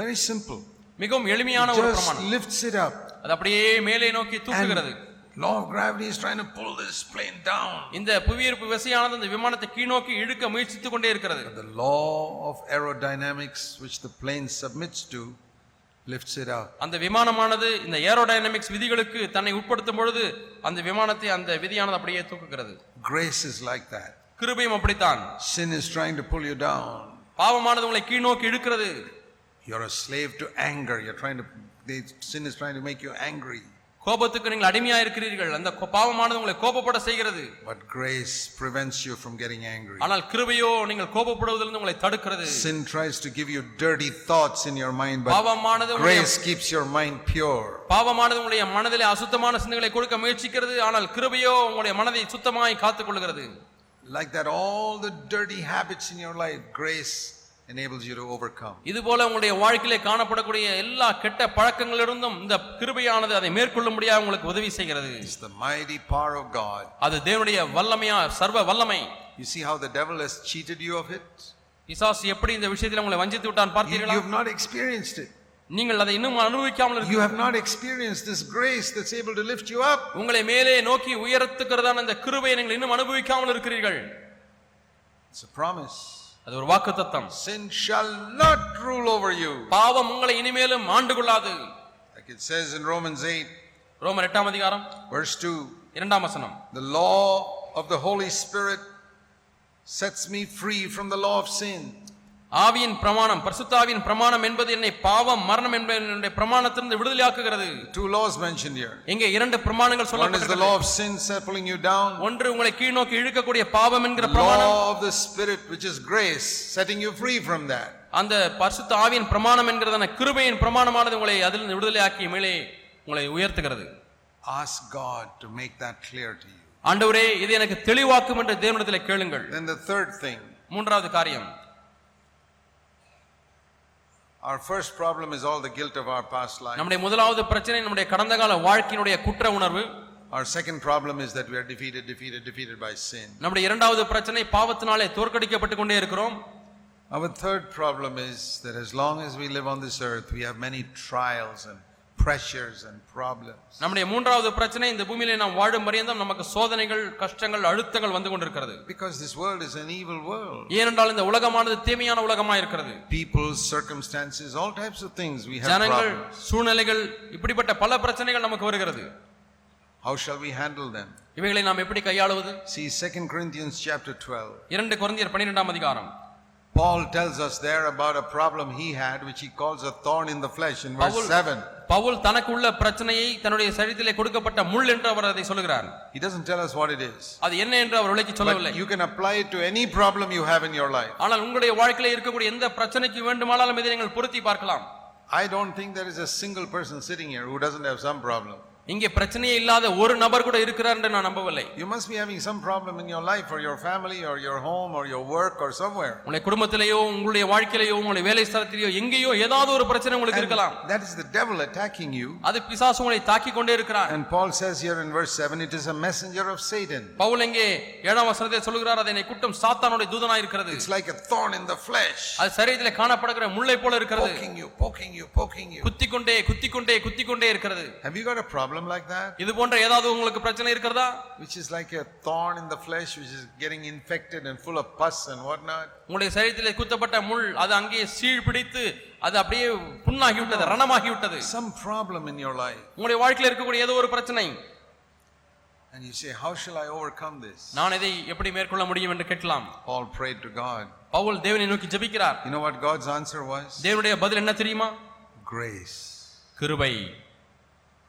[SPEAKER 1] Very simple.
[SPEAKER 2] மிகவும் எளிமையான ஒரு பிரமாணம்
[SPEAKER 1] lifts it up.
[SPEAKER 2] அது அப்படியே மேலே நோக்கி தூக்குகிறது
[SPEAKER 1] Law of gravity is trying to pull this plane down.
[SPEAKER 2] இந்த புவியீர்ப்பு விசையானது இந்த விமானத்தை கீழ்நோக்கி இழுக்க முயற்சித்துக் கொண்டே இருக்கிறது
[SPEAKER 1] The law of aerodynamics, which the plane submits to, lifts it up.
[SPEAKER 2] அந்த விமானமானது இந்த ஏரோடைனமிக்ஸ் விதிகளுக்கு தன்னை உட்படுத்தும் பொழுது அந்த விமானத்தை அந்த விதியானது அப்படியே தூக்குகிறது
[SPEAKER 1] Grace is like that.
[SPEAKER 2] கிருபையும் அப்படித்தான்
[SPEAKER 1] Sin is trying to pull you down.
[SPEAKER 2] பாவமானது உங்களை கீழ்நோக்கி இழுக்கிறது
[SPEAKER 1] You're a slave to anger. You're trying to, the sin is trying to make you angry.
[SPEAKER 2] கோபத்துக்கு நீங்கள் அடிமையா இருக்கிறீர்கள் அந்த பாவமானது உங்களை கோபப்பட செய்கிறது.
[SPEAKER 1] But grace prevents you from getting angry.
[SPEAKER 2] ஆனால் கிருபையோ நீங்கள் கோபப்படுவதிலிருந்து உங்களை தடுக்கிறது.
[SPEAKER 1] Sin tries to give you dirty thoughts in your mind, but
[SPEAKER 2] பாவமானது
[SPEAKER 1] grace keeps your mind pure.
[SPEAKER 2] பாவமானது உங்களுடைய மனதிலே அசுத்தமான சிந்தனைகளை கொடுக்க முயற்சிக்கிறது. ஆனால் கிருபையோ உங்களுடைய மனதை சுத்தமாய் காத்துக் கொள்கிறது
[SPEAKER 1] Like that, all the dirty habits in your life, grace enables you to overcome.
[SPEAKER 2] இது போல உங்களுடைய வாழ்க்கையிலே காணப்படக்கூடிய எல்லா கெட்ட பழக்கங்களிலிருந்தும் இந்த கிருபையானது அதை மேற்கொள்ளும்படியாக உங்களுக்கு உதவி செய்கிறது
[SPEAKER 1] It's the mighty power of God.
[SPEAKER 2] அது தேவனுடைய வல்லமையா சர்வ வல்லமை
[SPEAKER 1] You see how the devil has cheated you of it?
[SPEAKER 2] பிசாசு எப்படி இந்த விஷயத்தில் உங்களை வஞ்சித்து விட்டான் பார்த்தீர்களா
[SPEAKER 1] you have not experienced it.
[SPEAKER 2] நீங்கள் அதை இன்னும் அனுபவிக்காமல்
[SPEAKER 1] You have not experienced this grace that's able to lift you up.
[SPEAKER 2] உங்களை மேலே நோக்கி உயர்த்துக்கிறதான அந்த கிருபையை நீங்கள் இன்னும் அனுபவிக்காமல் இருக்கிறீர்கள்
[SPEAKER 1] It's a promise.
[SPEAKER 2] அது ஒரு வாக்கு தத்தம்
[SPEAKER 1] Sin shall not rule over you.
[SPEAKER 2] பாவம் உங்களை இனிமேலும் ஆண்டு கொள்ளாது
[SPEAKER 1] Like it says in Romans 8,
[SPEAKER 2] ரோமர் எட்டாம் அதிகாரம்
[SPEAKER 1] verse 2
[SPEAKER 2] இரண்டாம் வசனம்
[SPEAKER 1] The law of the Holy Spirit sets me free from the law of sin.
[SPEAKER 2] ஆவியின் பிரமாணம் பரிசுத்தாவின் பிரமாணம் என்பது என்னை பாவம் மரணம் என்பது என்னுடைய பிரமாணத்திலிருந்து விடுதலையாக்குகிறது
[SPEAKER 1] Two laws mentioned here.
[SPEAKER 2] இங்கே இரண்டு பிரமாணங்கள்
[SPEAKER 1] One is the
[SPEAKER 2] சொல்லப்பட்டிருக்கிறது
[SPEAKER 1] law of sin pulling you down.
[SPEAKER 2] ஒன்று உங்களை கீழ்நோக்கி இழுக்கக்கூடிய பாவம் என்கிற
[SPEAKER 1] The
[SPEAKER 2] பிரமாணம்
[SPEAKER 1] law of the Spirit, which is grace, setting you free from that.
[SPEAKER 2] அந்த பரிசுத்த ஆவியின் பிரமாணம் என்கிறதான கிருபையின் பிரமாணமானது உங்களை அதிலிருந்து விடுதலையாக்கி மேலே உங்களை உயர்த்துகிறது
[SPEAKER 1] Ask God to make that clear to you.
[SPEAKER 2] ஆண்டவரே இது எனக்கு தெளிவாக்கும் என்று தேவனிடத்தில் கேளுங்கள்
[SPEAKER 1] Then the third thing,
[SPEAKER 2] மூன்றாவது காரியம்
[SPEAKER 1] our first problem is all the guilt of our past life.
[SPEAKER 2] நம்முடைய முதலாவது பிரச்சனை நம்முடைய கடந்த கால வாழ்க்கையினுடைய குற்ற உணர்வு
[SPEAKER 1] Our second problem is that we are defeated, defeated, defeated by sin.
[SPEAKER 2] நம்முடைய இரண்டாவது பிரச்சனை பாவத்தினாலே தோற்கடிக்கப்பட்டு கொண்டே இருக்கிறோம்
[SPEAKER 1] Our third problem is that as long as we live on this earth, we have many trials and pressures and problems.
[SPEAKER 2] நம்முடைய மூன்றாவது பிரச்சனை இந்த பூமியிலே நாம் வாழும் பரியந்தம் நமக்கு சோதனைகள் கஷ்டங்கள் அழுத்தங்கள் வந்து கொண்டிருக்கிறது
[SPEAKER 1] Because this world is an evil world.
[SPEAKER 2] ஏனென்றால் இந்த உலகமானது தீமையான உலகமா இருக்கிறது
[SPEAKER 1] People, circumstances, all types of things we have
[SPEAKER 2] ஜனங்கள். சூழ்நிலைகள் இப்படிப்பட்ட பல பிரச்சனைகள் நமக்கு வருகிறது
[SPEAKER 1] How shall we handle them?
[SPEAKER 2] இவைகளை நாம் எப்படி கையாளுவது
[SPEAKER 1] See 2 Corinthians chapter 12.
[SPEAKER 2] இரண்டு கொரிந்தியர் பன்னிரெண்டாம் அதிகாரம்
[SPEAKER 1] Paul tells us there about a problem he had, which he calls a thorn in the flesh in verse
[SPEAKER 2] Pavul
[SPEAKER 1] 7.
[SPEAKER 2] Pavul தனக்குள்ள பிரச்சனையை தன்னுடைய சரீரத்திலே கொடுக்கப்பட்ட முள் என்று அவர் அதை சொல்லுகிறார்
[SPEAKER 1] He doesn't tell us what it is.
[SPEAKER 2] அது என்ன என்று அவர் விளக்கி சொல்லவில்லை
[SPEAKER 1] you can apply it to any problem you have in your life.
[SPEAKER 2] ஆனால் உங்களுடைய வாழ்க்கையில இருக்கக்கூடிய எந்த பிரச்சனைக்கு வேண்டுமானாலும் இதை நீங்கள் பொருத்தி பார்க்கலாம்
[SPEAKER 1] I don't think there is a single person sitting here who doesn't have some problem.
[SPEAKER 2] இங்கே பிரச்சனையே இல்லாத ஒரு நபர் கூட இருக்கிறார் என்று நான் நம்பவில்லை
[SPEAKER 1] You must be having some problem in your life or your family or your home or your work or somewhere.
[SPEAKER 2] உங்களுடைய குடும்பத்திலேயோ உங்களுடைய வாழ்க்கையிலேயோ உங்களுடைய வேலை ஸ்தலத்திலேயோ எங்கேயோ ஏதாவது ஒரு பிரச்சனை உங்களுக்கு இருக்கலாம்
[SPEAKER 1] that is the devil attacking you.
[SPEAKER 2] அது பிசாசு உங்களை தாக்கி கொண்டே இருக்கிறார்
[SPEAKER 1] And Paul says here in verse 7 it is a messenger of Satan.
[SPEAKER 2] Pavul எங்கே ஏழாம் வசனத்தை சொல்லுகிறார் அதை என்னை குட்டம் சாத்தானுடைய தூதனாய் இருக்கிறது
[SPEAKER 1] It's like a thorn in the flesh,
[SPEAKER 2] அது சரீரத்திலே காணப்படுகிற முள்ளை போல இருக்கிறது
[SPEAKER 1] poking you, poking you, poking you.
[SPEAKER 2] குத்திக் கொண்டே குத்திக் கொண்டே குத்திக் கொண்டே இருக்கிறது
[SPEAKER 1] Have you got a problem like that?
[SPEAKER 2] இது போன்ற ஏதாவது உங்களுக்கு பிரச்சனை இருக்கிறதா
[SPEAKER 1] Which is like a thorn in the flesh, which is getting infected and full of pus and whatnot.
[SPEAKER 2] உங்களுடைய சரீரத்திலே குத்தப்பட்ட முள் அது அங்கேயே சீழ் பிடித்து அது அப்படியே புண்ணாகி விட்டது ரணமாகி விட்டது
[SPEAKER 1] Some problem in your life.
[SPEAKER 2] உங்களுடைய வாழ்க்கையில இருக்கக்கூடிய ஏதோ ஒரு பிரச்சனை
[SPEAKER 1] And you say, How shall I overcome this?
[SPEAKER 2] நான் இதை எப்படி மேற்கொள்ள முடியும் என்று கேட்கலாம்
[SPEAKER 1] Paul prayed to God.
[SPEAKER 2] Pavul தேவனை நோக்கி ஜெபிக்கிறார்
[SPEAKER 1] You know what God's answer was?
[SPEAKER 2] தேவனுடைய பதில் என்ன தெரியுமா
[SPEAKER 1] Grace.
[SPEAKER 2] கிருபை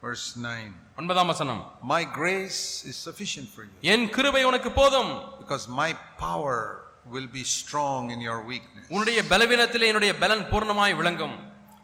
[SPEAKER 1] Verse 9.
[SPEAKER 2] ஒன்பதாம் வசனம்
[SPEAKER 1] My grace is sufficient for you
[SPEAKER 2] என் கிருபை உனக்கு போதும்
[SPEAKER 1] because my power will be strong in your weakness.
[SPEAKER 2] உன்னுடைய பலவீனத்திலே என்னுடைய பலன் பூர்ணமாய் விளங்கும்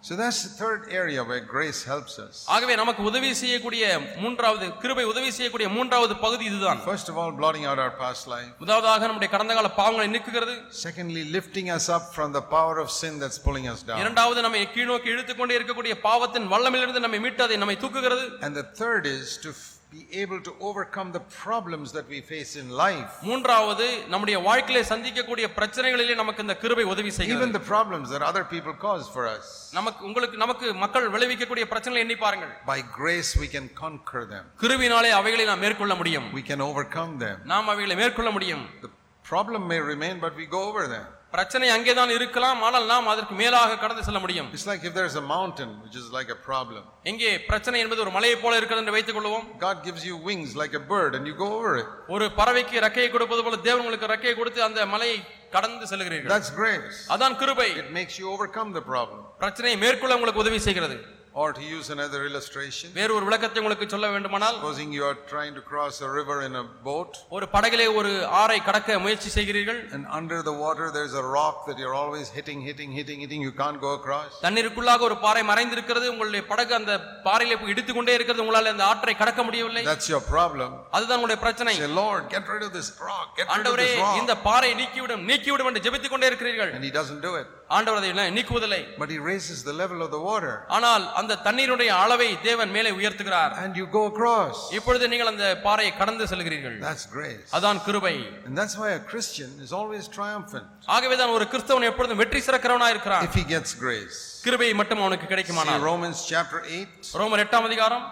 [SPEAKER 1] So that's the third area where grace helps us.
[SPEAKER 2] ஆகவே நமக்கு உதவி செய்யக்கூடிய மூன்றாவது கிருபை உதவி செய்யக்கூடிய மூன்றாவது பகுதி இதுதான்
[SPEAKER 1] First of all, blotting out our past life.
[SPEAKER 2] முதலாவதாக நம்முடைய கடந்த கால பாவங்களை நீக்குகிறது
[SPEAKER 1] Secondly, lifting us up from the power of sin that's pulling us down.
[SPEAKER 2] இரண்டாவது நம்மை கீழ்நோக்கி இழுத்துக் கொண்டே இருக்கக்கூடிய பாவத்தின் வல்லமிலிருந்து நம்மை மீட்டு அதை நம்மை தூக்குகிறது
[SPEAKER 1] And the third is to f- be able to overcome the problems that we face in life.
[SPEAKER 2] மூன்றாவது நம்முடைய வாழ்க்கையிலே சந்திக்கக்கூடிய பிரச்சனைகளிலே நமக்கு இந்த கிருபை உதவி
[SPEAKER 1] Even
[SPEAKER 2] செய்கிறது
[SPEAKER 1] the problems that other people cause for us.
[SPEAKER 2] நமக்கு உங்களுக்கு நமக்கு மக்கள் விளைவிக்கக்கூடிய பிரச்சனைகளை எண்ணி பாருங்கள்
[SPEAKER 1] By grace, we can conquer them.
[SPEAKER 2] கிருபினாலே அவைகளை நாம் மேற்கொள்ள முடியும்
[SPEAKER 1] We can overcome them.
[SPEAKER 2] நாம் அவைகளை மேற்கொள்ள முடியும்
[SPEAKER 1] The problem may remain, but we go over them.
[SPEAKER 2] பிரச்சனை அங்கேதான் இருக்கலாம் ஆனால் நாம் அதற்கு மேலாக கடந்து செல்ல முடியும்
[SPEAKER 1] It's like if there's a mountain, which is like a problem.
[SPEAKER 2] எங்கே பிரச்சனை என்பது ஒரு மலையை போல இருக்கிறது என்று வைத்துக் கொள்வோம்
[SPEAKER 1] God gives you wings like a bird, and you go over it.
[SPEAKER 2] ஒரு பறவைக்கு ரெக்கையை கொடுப்பது போல தேவன் உங்களுக்கு ரெக்கையை கொடுத்து அந்த மலையை கடந்து செல்கிறீர்கள்
[SPEAKER 1] That's grace.
[SPEAKER 2] அதான் கிருபை
[SPEAKER 1] It makes you overcome the problem.
[SPEAKER 2] பிரச்சனையை மேற்கொள்ள உங்களுக்கு உதவி செய்கிறது
[SPEAKER 1] Or to use another illustration,
[SPEAKER 2] வேறு ஒரு விளக்கத்தை உங்களுக்கு சொல்ல வேண்டுமானால்
[SPEAKER 1] supposing you are trying to cross a river in a boat,
[SPEAKER 2] ஒரு படகிலே ஒரு ஆறை கடக்க முயற்சி செய்கிறீர்கள்
[SPEAKER 1] and under the water there's a rock that you're always hitting, hitting, hitting, hitting, you can't go across.
[SPEAKER 2] தண்ணீருக்குள்ளாக ஒரு பாறை மறைந்திருக்கிறது உங்களுடைய படகு அந்த பாறையிலே போய் இடித்துக் கொண்டே இருக்கிறது உங்களால் அந்த ஆற்றை கடக்க முடியவில்லை
[SPEAKER 1] That's your problem.
[SPEAKER 2] அதுதான் உங்களுடைய பிரச்சனை
[SPEAKER 1] Say, Lord, get rid of this rock, get rid of
[SPEAKER 2] ஆண்டவரே
[SPEAKER 1] this rock.
[SPEAKER 2] இந்த பாறை நீக்கிவிடும் நீக்கிவிடும் என்று ஜெபித்துக் கொண்டே இருக்கிறீர்கள்
[SPEAKER 1] And he doesn't do it.
[SPEAKER 2] ஆண்டவர் அதை எல்லாம் நீக்குவதில்லை
[SPEAKER 1] But he raises the level of the water.
[SPEAKER 2] ஆனால் அந்த தண்ணீருடைய அளவை தேவன் மேலே உயர்த்துகிறார்
[SPEAKER 1] And you go across.
[SPEAKER 2] இப்பொழுது நீங்கள் அந்த பாறையை கடந்து செல்கிறீர்கள்
[SPEAKER 1] That's grace.
[SPEAKER 2] அதான் கிருபை
[SPEAKER 1] And that's why a Christian is always triumphant
[SPEAKER 2] ஆகவேதான் ஒரு கிறிஸ்தவன் எப்பொழுதும் வெற்றி சிறக்கிறவனா இருக்கிறான்
[SPEAKER 1] if he gets grace.
[SPEAKER 2] கிருபை மட்டும் அவனுக்கு
[SPEAKER 1] See
[SPEAKER 2] கிடைக்குமானால்
[SPEAKER 1] Romans chapter 8.
[SPEAKER 2] ரோமர் எட்டாம் அதிகாரம்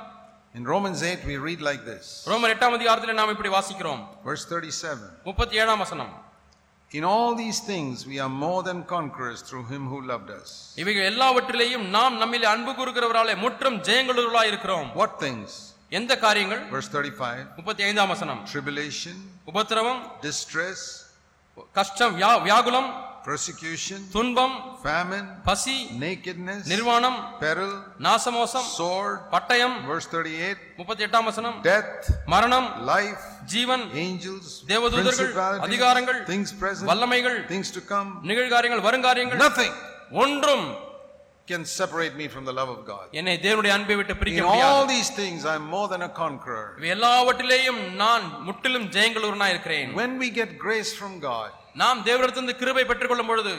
[SPEAKER 1] In Romans 8, we read like this.
[SPEAKER 2] ரோமர் எட்டாம் அதிகாரத்தில் நாம் இப்படி வாசிக்கிறோம்
[SPEAKER 1] Verse 37.
[SPEAKER 2] முப்பத்தி ஏழாம் வசனம்
[SPEAKER 1] In all these things we are more than conquerors through him who loved us.
[SPEAKER 2] இவைகள் எல்லாவற்றிலேயும் நாம் நம்மிலே அன்பு கூறுகிறவராலே முற்றும் ஜெயங்களுள்ளவர்களாய் இருக்கிறோம்
[SPEAKER 1] What things?
[SPEAKER 2] எந்த காரியங்கள்
[SPEAKER 1] Verse 35.
[SPEAKER 2] முப்பத்தி ஐந்தாம் வசனம்
[SPEAKER 1] Tribulation,
[SPEAKER 2] உபத்திரவம்
[SPEAKER 1] distress,
[SPEAKER 2] கஷ்டம் வியா- வியாகுலம்
[SPEAKER 1] persecution,
[SPEAKER 2] துன்பம்
[SPEAKER 1] famine,
[SPEAKER 2] பசி
[SPEAKER 1] nakedness,
[SPEAKER 2] நிர்வாணம்
[SPEAKER 1] peril,
[SPEAKER 2] நாசமோசம்
[SPEAKER 1] sword.
[SPEAKER 2] பட்டயம்
[SPEAKER 1] Verse 38.
[SPEAKER 2] முப்பத்தி எட்டாம் வசனம்
[SPEAKER 1] Death,
[SPEAKER 2] மரணம்
[SPEAKER 1] life,
[SPEAKER 2] ஜீவன்
[SPEAKER 1] angels,
[SPEAKER 2] தேவதூதர்கள், அதிகாரங்கள்,
[SPEAKER 1] principalities, things present,
[SPEAKER 2] வல்லமைகள்
[SPEAKER 1] things to come.
[SPEAKER 2] நிகழ்காரியங்கள் வருங்காரியங்கள்
[SPEAKER 1] Nothing
[SPEAKER 2] ஒன்றும்
[SPEAKER 1] can separate me from the love of God.
[SPEAKER 2] என்னை தேவனுடைய அன்பை விட்டு பிரிக்க
[SPEAKER 1] In all
[SPEAKER 2] முடியாது
[SPEAKER 1] these things, I'm more than a conqueror.
[SPEAKER 2] இவை எல்லாவற்றிலேயும் நான் முற்றிலும் ஜெயங்களுடனாய் இருக்கிறேன்
[SPEAKER 1] When we get grace from God,
[SPEAKER 2] நாம் தேவனிடத்திலிருந்து கிருபை பெற்றுக்கொள்ளும் பொழுது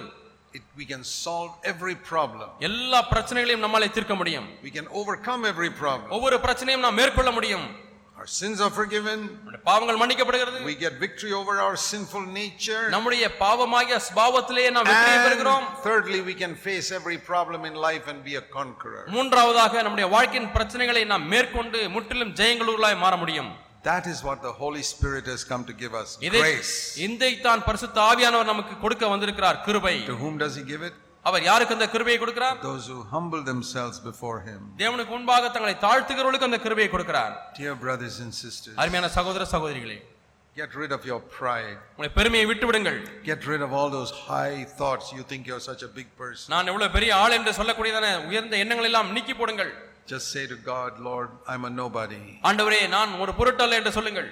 [SPEAKER 1] it, we can solve every problem.
[SPEAKER 2] எல்லா பிரச்சனைகளையும் நம்மாலே தீர்க்க முடியும்
[SPEAKER 1] We can overcome every problem.
[SPEAKER 2] ஒவ்வொரு பிரச்சனையும் நாம் மேற்கொள்ள முடியும்
[SPEAKER 1] Our sins are forgiven.
[SPEAKER 2] நம்முடைய பாவங்கள் மன்னிக்கப்படுகிறது
[SPEAKER 1] We get victory over our sinful nature.
[SPEAKER 2] நம்முடைய பாவமாகிய ஸ்பாவத்திலேயே நாம் வெற்றியை பெறுகிறோம்
[SPEAKER 1] thirdly, we can face every problem in life and be a conqueror.
[SPEAKER 2] மூன்றாவதாக நம்முடைய வாழ்க்கையின் பிரச்சனைகளை நாம் மேற்கொண்டு முற்றிலும் ஜெயங்களுள்ளாய் மாற முடியும்
[SPEAKER 1] That is what the Holy Spirit has come to give us
[SPEAKER 2] இதை
[SPEAKER 1] grace.
[SPEAKER 2] இதைத்தான் பரிசுத்த ஆவியானவர் நமக்கு கொடுக்க வந்திருக்கிறார் கிருபை
[SPEAKER 1] To whom does He give it?
[SPEAKER 2] அவர் யாருக்கு அந்த கிருபையை கொடுக்கிறார்
[SPEAKER 1] Those who humble themselves before Him.
[SPEAKER 2] தேவனுக்கு முன்பாக தங்களை தாழ்த்துகிறவர்களுக்கு அந்த கிருபையை கொடுக்கிறார்
[SPEAKER 1] Dear brothers and sisters,
[SPEAKER 2] அருமையான சகோதர சகோதரிகளே
[SPEAKER 1] get rid of your pride.
[SPEAKER 2] உங்களை பெருமையை விட்டு விடுங்கள்
[SPEAKER 1] Get rid of all those high thoughts. You think you're such a big person.
[SPEAKER 2] நான் எவ்வளவு பெரிய ஆள் என்று சொல்லக்கூடியதான உயர்ந்த எண்ணங்கள் எல்லாம் நீக்கி போடுங்கள்
[SPEAKER 1] Just say to God, Lord, I'm a nobody.
[SPEAKER 2] ஆண்டவரே நான் ஒரு பொருட்டல்ல என்று சொல்லுங்கள்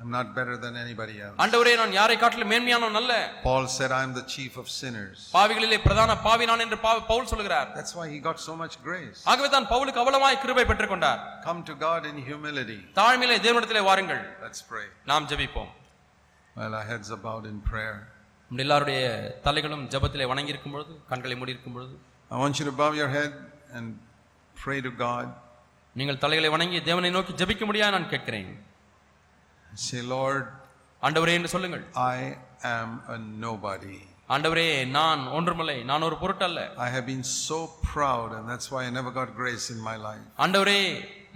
[SPEAKER 1] I'm not better than anybody else.
[SPEAKER 2] ஆண்டவரே நான் யாரை காட்டிலும் மேன்மையானவன் அல்ல
[SPEAKER 1] Paul said, I'm the chief of sinners.
[SPEAKER 2] பாவிகளிலே பிரதான பாவி நான் என்று பா- பவுல் சொல்கிறார்
[SPEAKER 1] That's why he got so much grace.
[SPEAKER 2] ஆகவே தான் பவுலுக்கு அவ்வளவாய் கிருபை பெற்றுக்கொண்டார்
[SPEAKER 1] Come to God in humility.
[SPEAKER 2] தாழ்மையிலே தேவனிடத்திலே வாருங்கள்
[SPEAKER 1] Let's pray.
[SPEAKER 2] நாம் ஜெபிப்போம்
[SPEAKER 1] While our heads are bowed in prayer,
[SPEAKER 2] நம்ம எல்லாருடைய தலைகளும் ஜெபத்திலே வணங்கி இருக்கும் பொழுது கண்களை மூடி இருக்கும் பொழுது
[SPEAKER 1] I want you to bow your head and pray to God.
[SPEAKER 2] நீங்கள் தலைகளை வணங்கி தேவனை நோக்கி ஜெபிக்க முடியாது நான் கேட்கிறேன்
[SPEAKER 1] Say, Lord,
[SPEAKER 2] ஆண்டவரே என்று சொல்லுங்கள்
[SPEAKER 1] I am a nobody.
[SPEAKER 2] ஆண்டவரே நான் ஒன்றுமில்லை நான் ஒரு பொருட்டல்ல
[SPEAKER 1] I have been so proud, and that's why I never got grace in my life.
[SPEAKER 2] ஆண்டவரே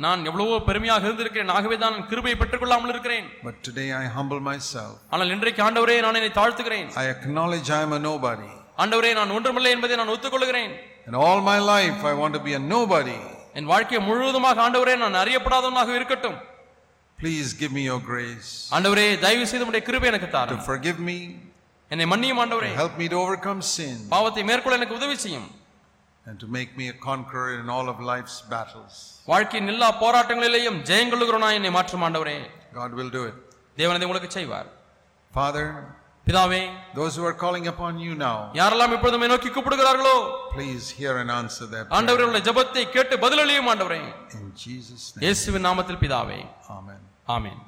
[SPEAKER 2] நான் எவ்வளவோ பெருமையாக இருந்திருக்கிறேன் ஆகவே தான் கிருபையை பெற்றுக்கொள்ளாமல் இருக்கிறேன்
[SPEAKER 1] But today I humble myself.
[SPEAKER 2] ஆனால் இன்றைக்கு ஆண்டவரே நான் என்னை தாழ்த்துகிறேன்
[SPEAKER 1] I acknowledge I am a nobody.
[SPEAKER 2] ஆண்டவரே நான் ஒன்றுமில்லை என்பதை நான் ஒத்துக்கொள்கிறேன்
[SPEAKER 1] And all my life I want to be a nobody.
[SPEAKER 2] என் வாழ்க்கையை முழுவதுமாக ஆண்டவரே நான் அறியப்படாதவனாக இருக்கட்டும்
[SPEAKER 1] Please give me your grace
[SPEAKER 2] ஆண்டவரே தயவு செய்து உடைய கிருபை எனக்கு
[SPEAKER 1] to
[SPEAKER 2] தாரும்
[SPEAKER 1] forgive me,
[SPEAKER 2] என்னை மன்னியும் ஆண்டவரே
[SPEAKER 1] help me to overcome sin,
[SPEAKER 2] பாவத்தை மேற்கொள்ள எனக்கு உதவி செய்யும்
[SPEAKER 1] and to make me a conqueror in all of life's battles.
[SPEAKER 2] வாழ்க்கையின் எல்லா போராட்டங்களிலேயும் ஜெயங்கொள்ளுகிறோனா என்னை மாற்றும் ஆண்டவரே
[SPEAKER 1] God will do it.
[SPEAKER 2] தேவனதை உங்களுக்கு செய்வார்
[SPEAKER 1] Father,
[SPEAKER 2] பிதாவே
[SPEAKER 1] those who are calling upon you now,
[SPEAKER 2] யாரெல்லாம் இப்பொழுதுமே நோக்கி கூப்பிடுகிறார்களோ
[SPEAKER 1] please hear and answer their
[SPEAKER 2] ஆண்டவரே
[SPEAKER 1] prayer.
[SPEAKER 2] உடைய ஜெபத்தை கேட்டு பதிலளியும் ஆண்டவரே
[SPEAKER 1] In Jesus' name.
[SPEAKER 2] இயேசுவின் நாமத்தில் பிதாவே
[SPEAKER 1] Amen.
[SPEAKER 2] ஆமென்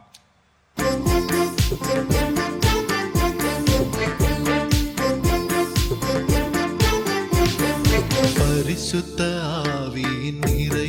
[SPEAKER 3] பரிசுத்த ஆவியின் நிறைவு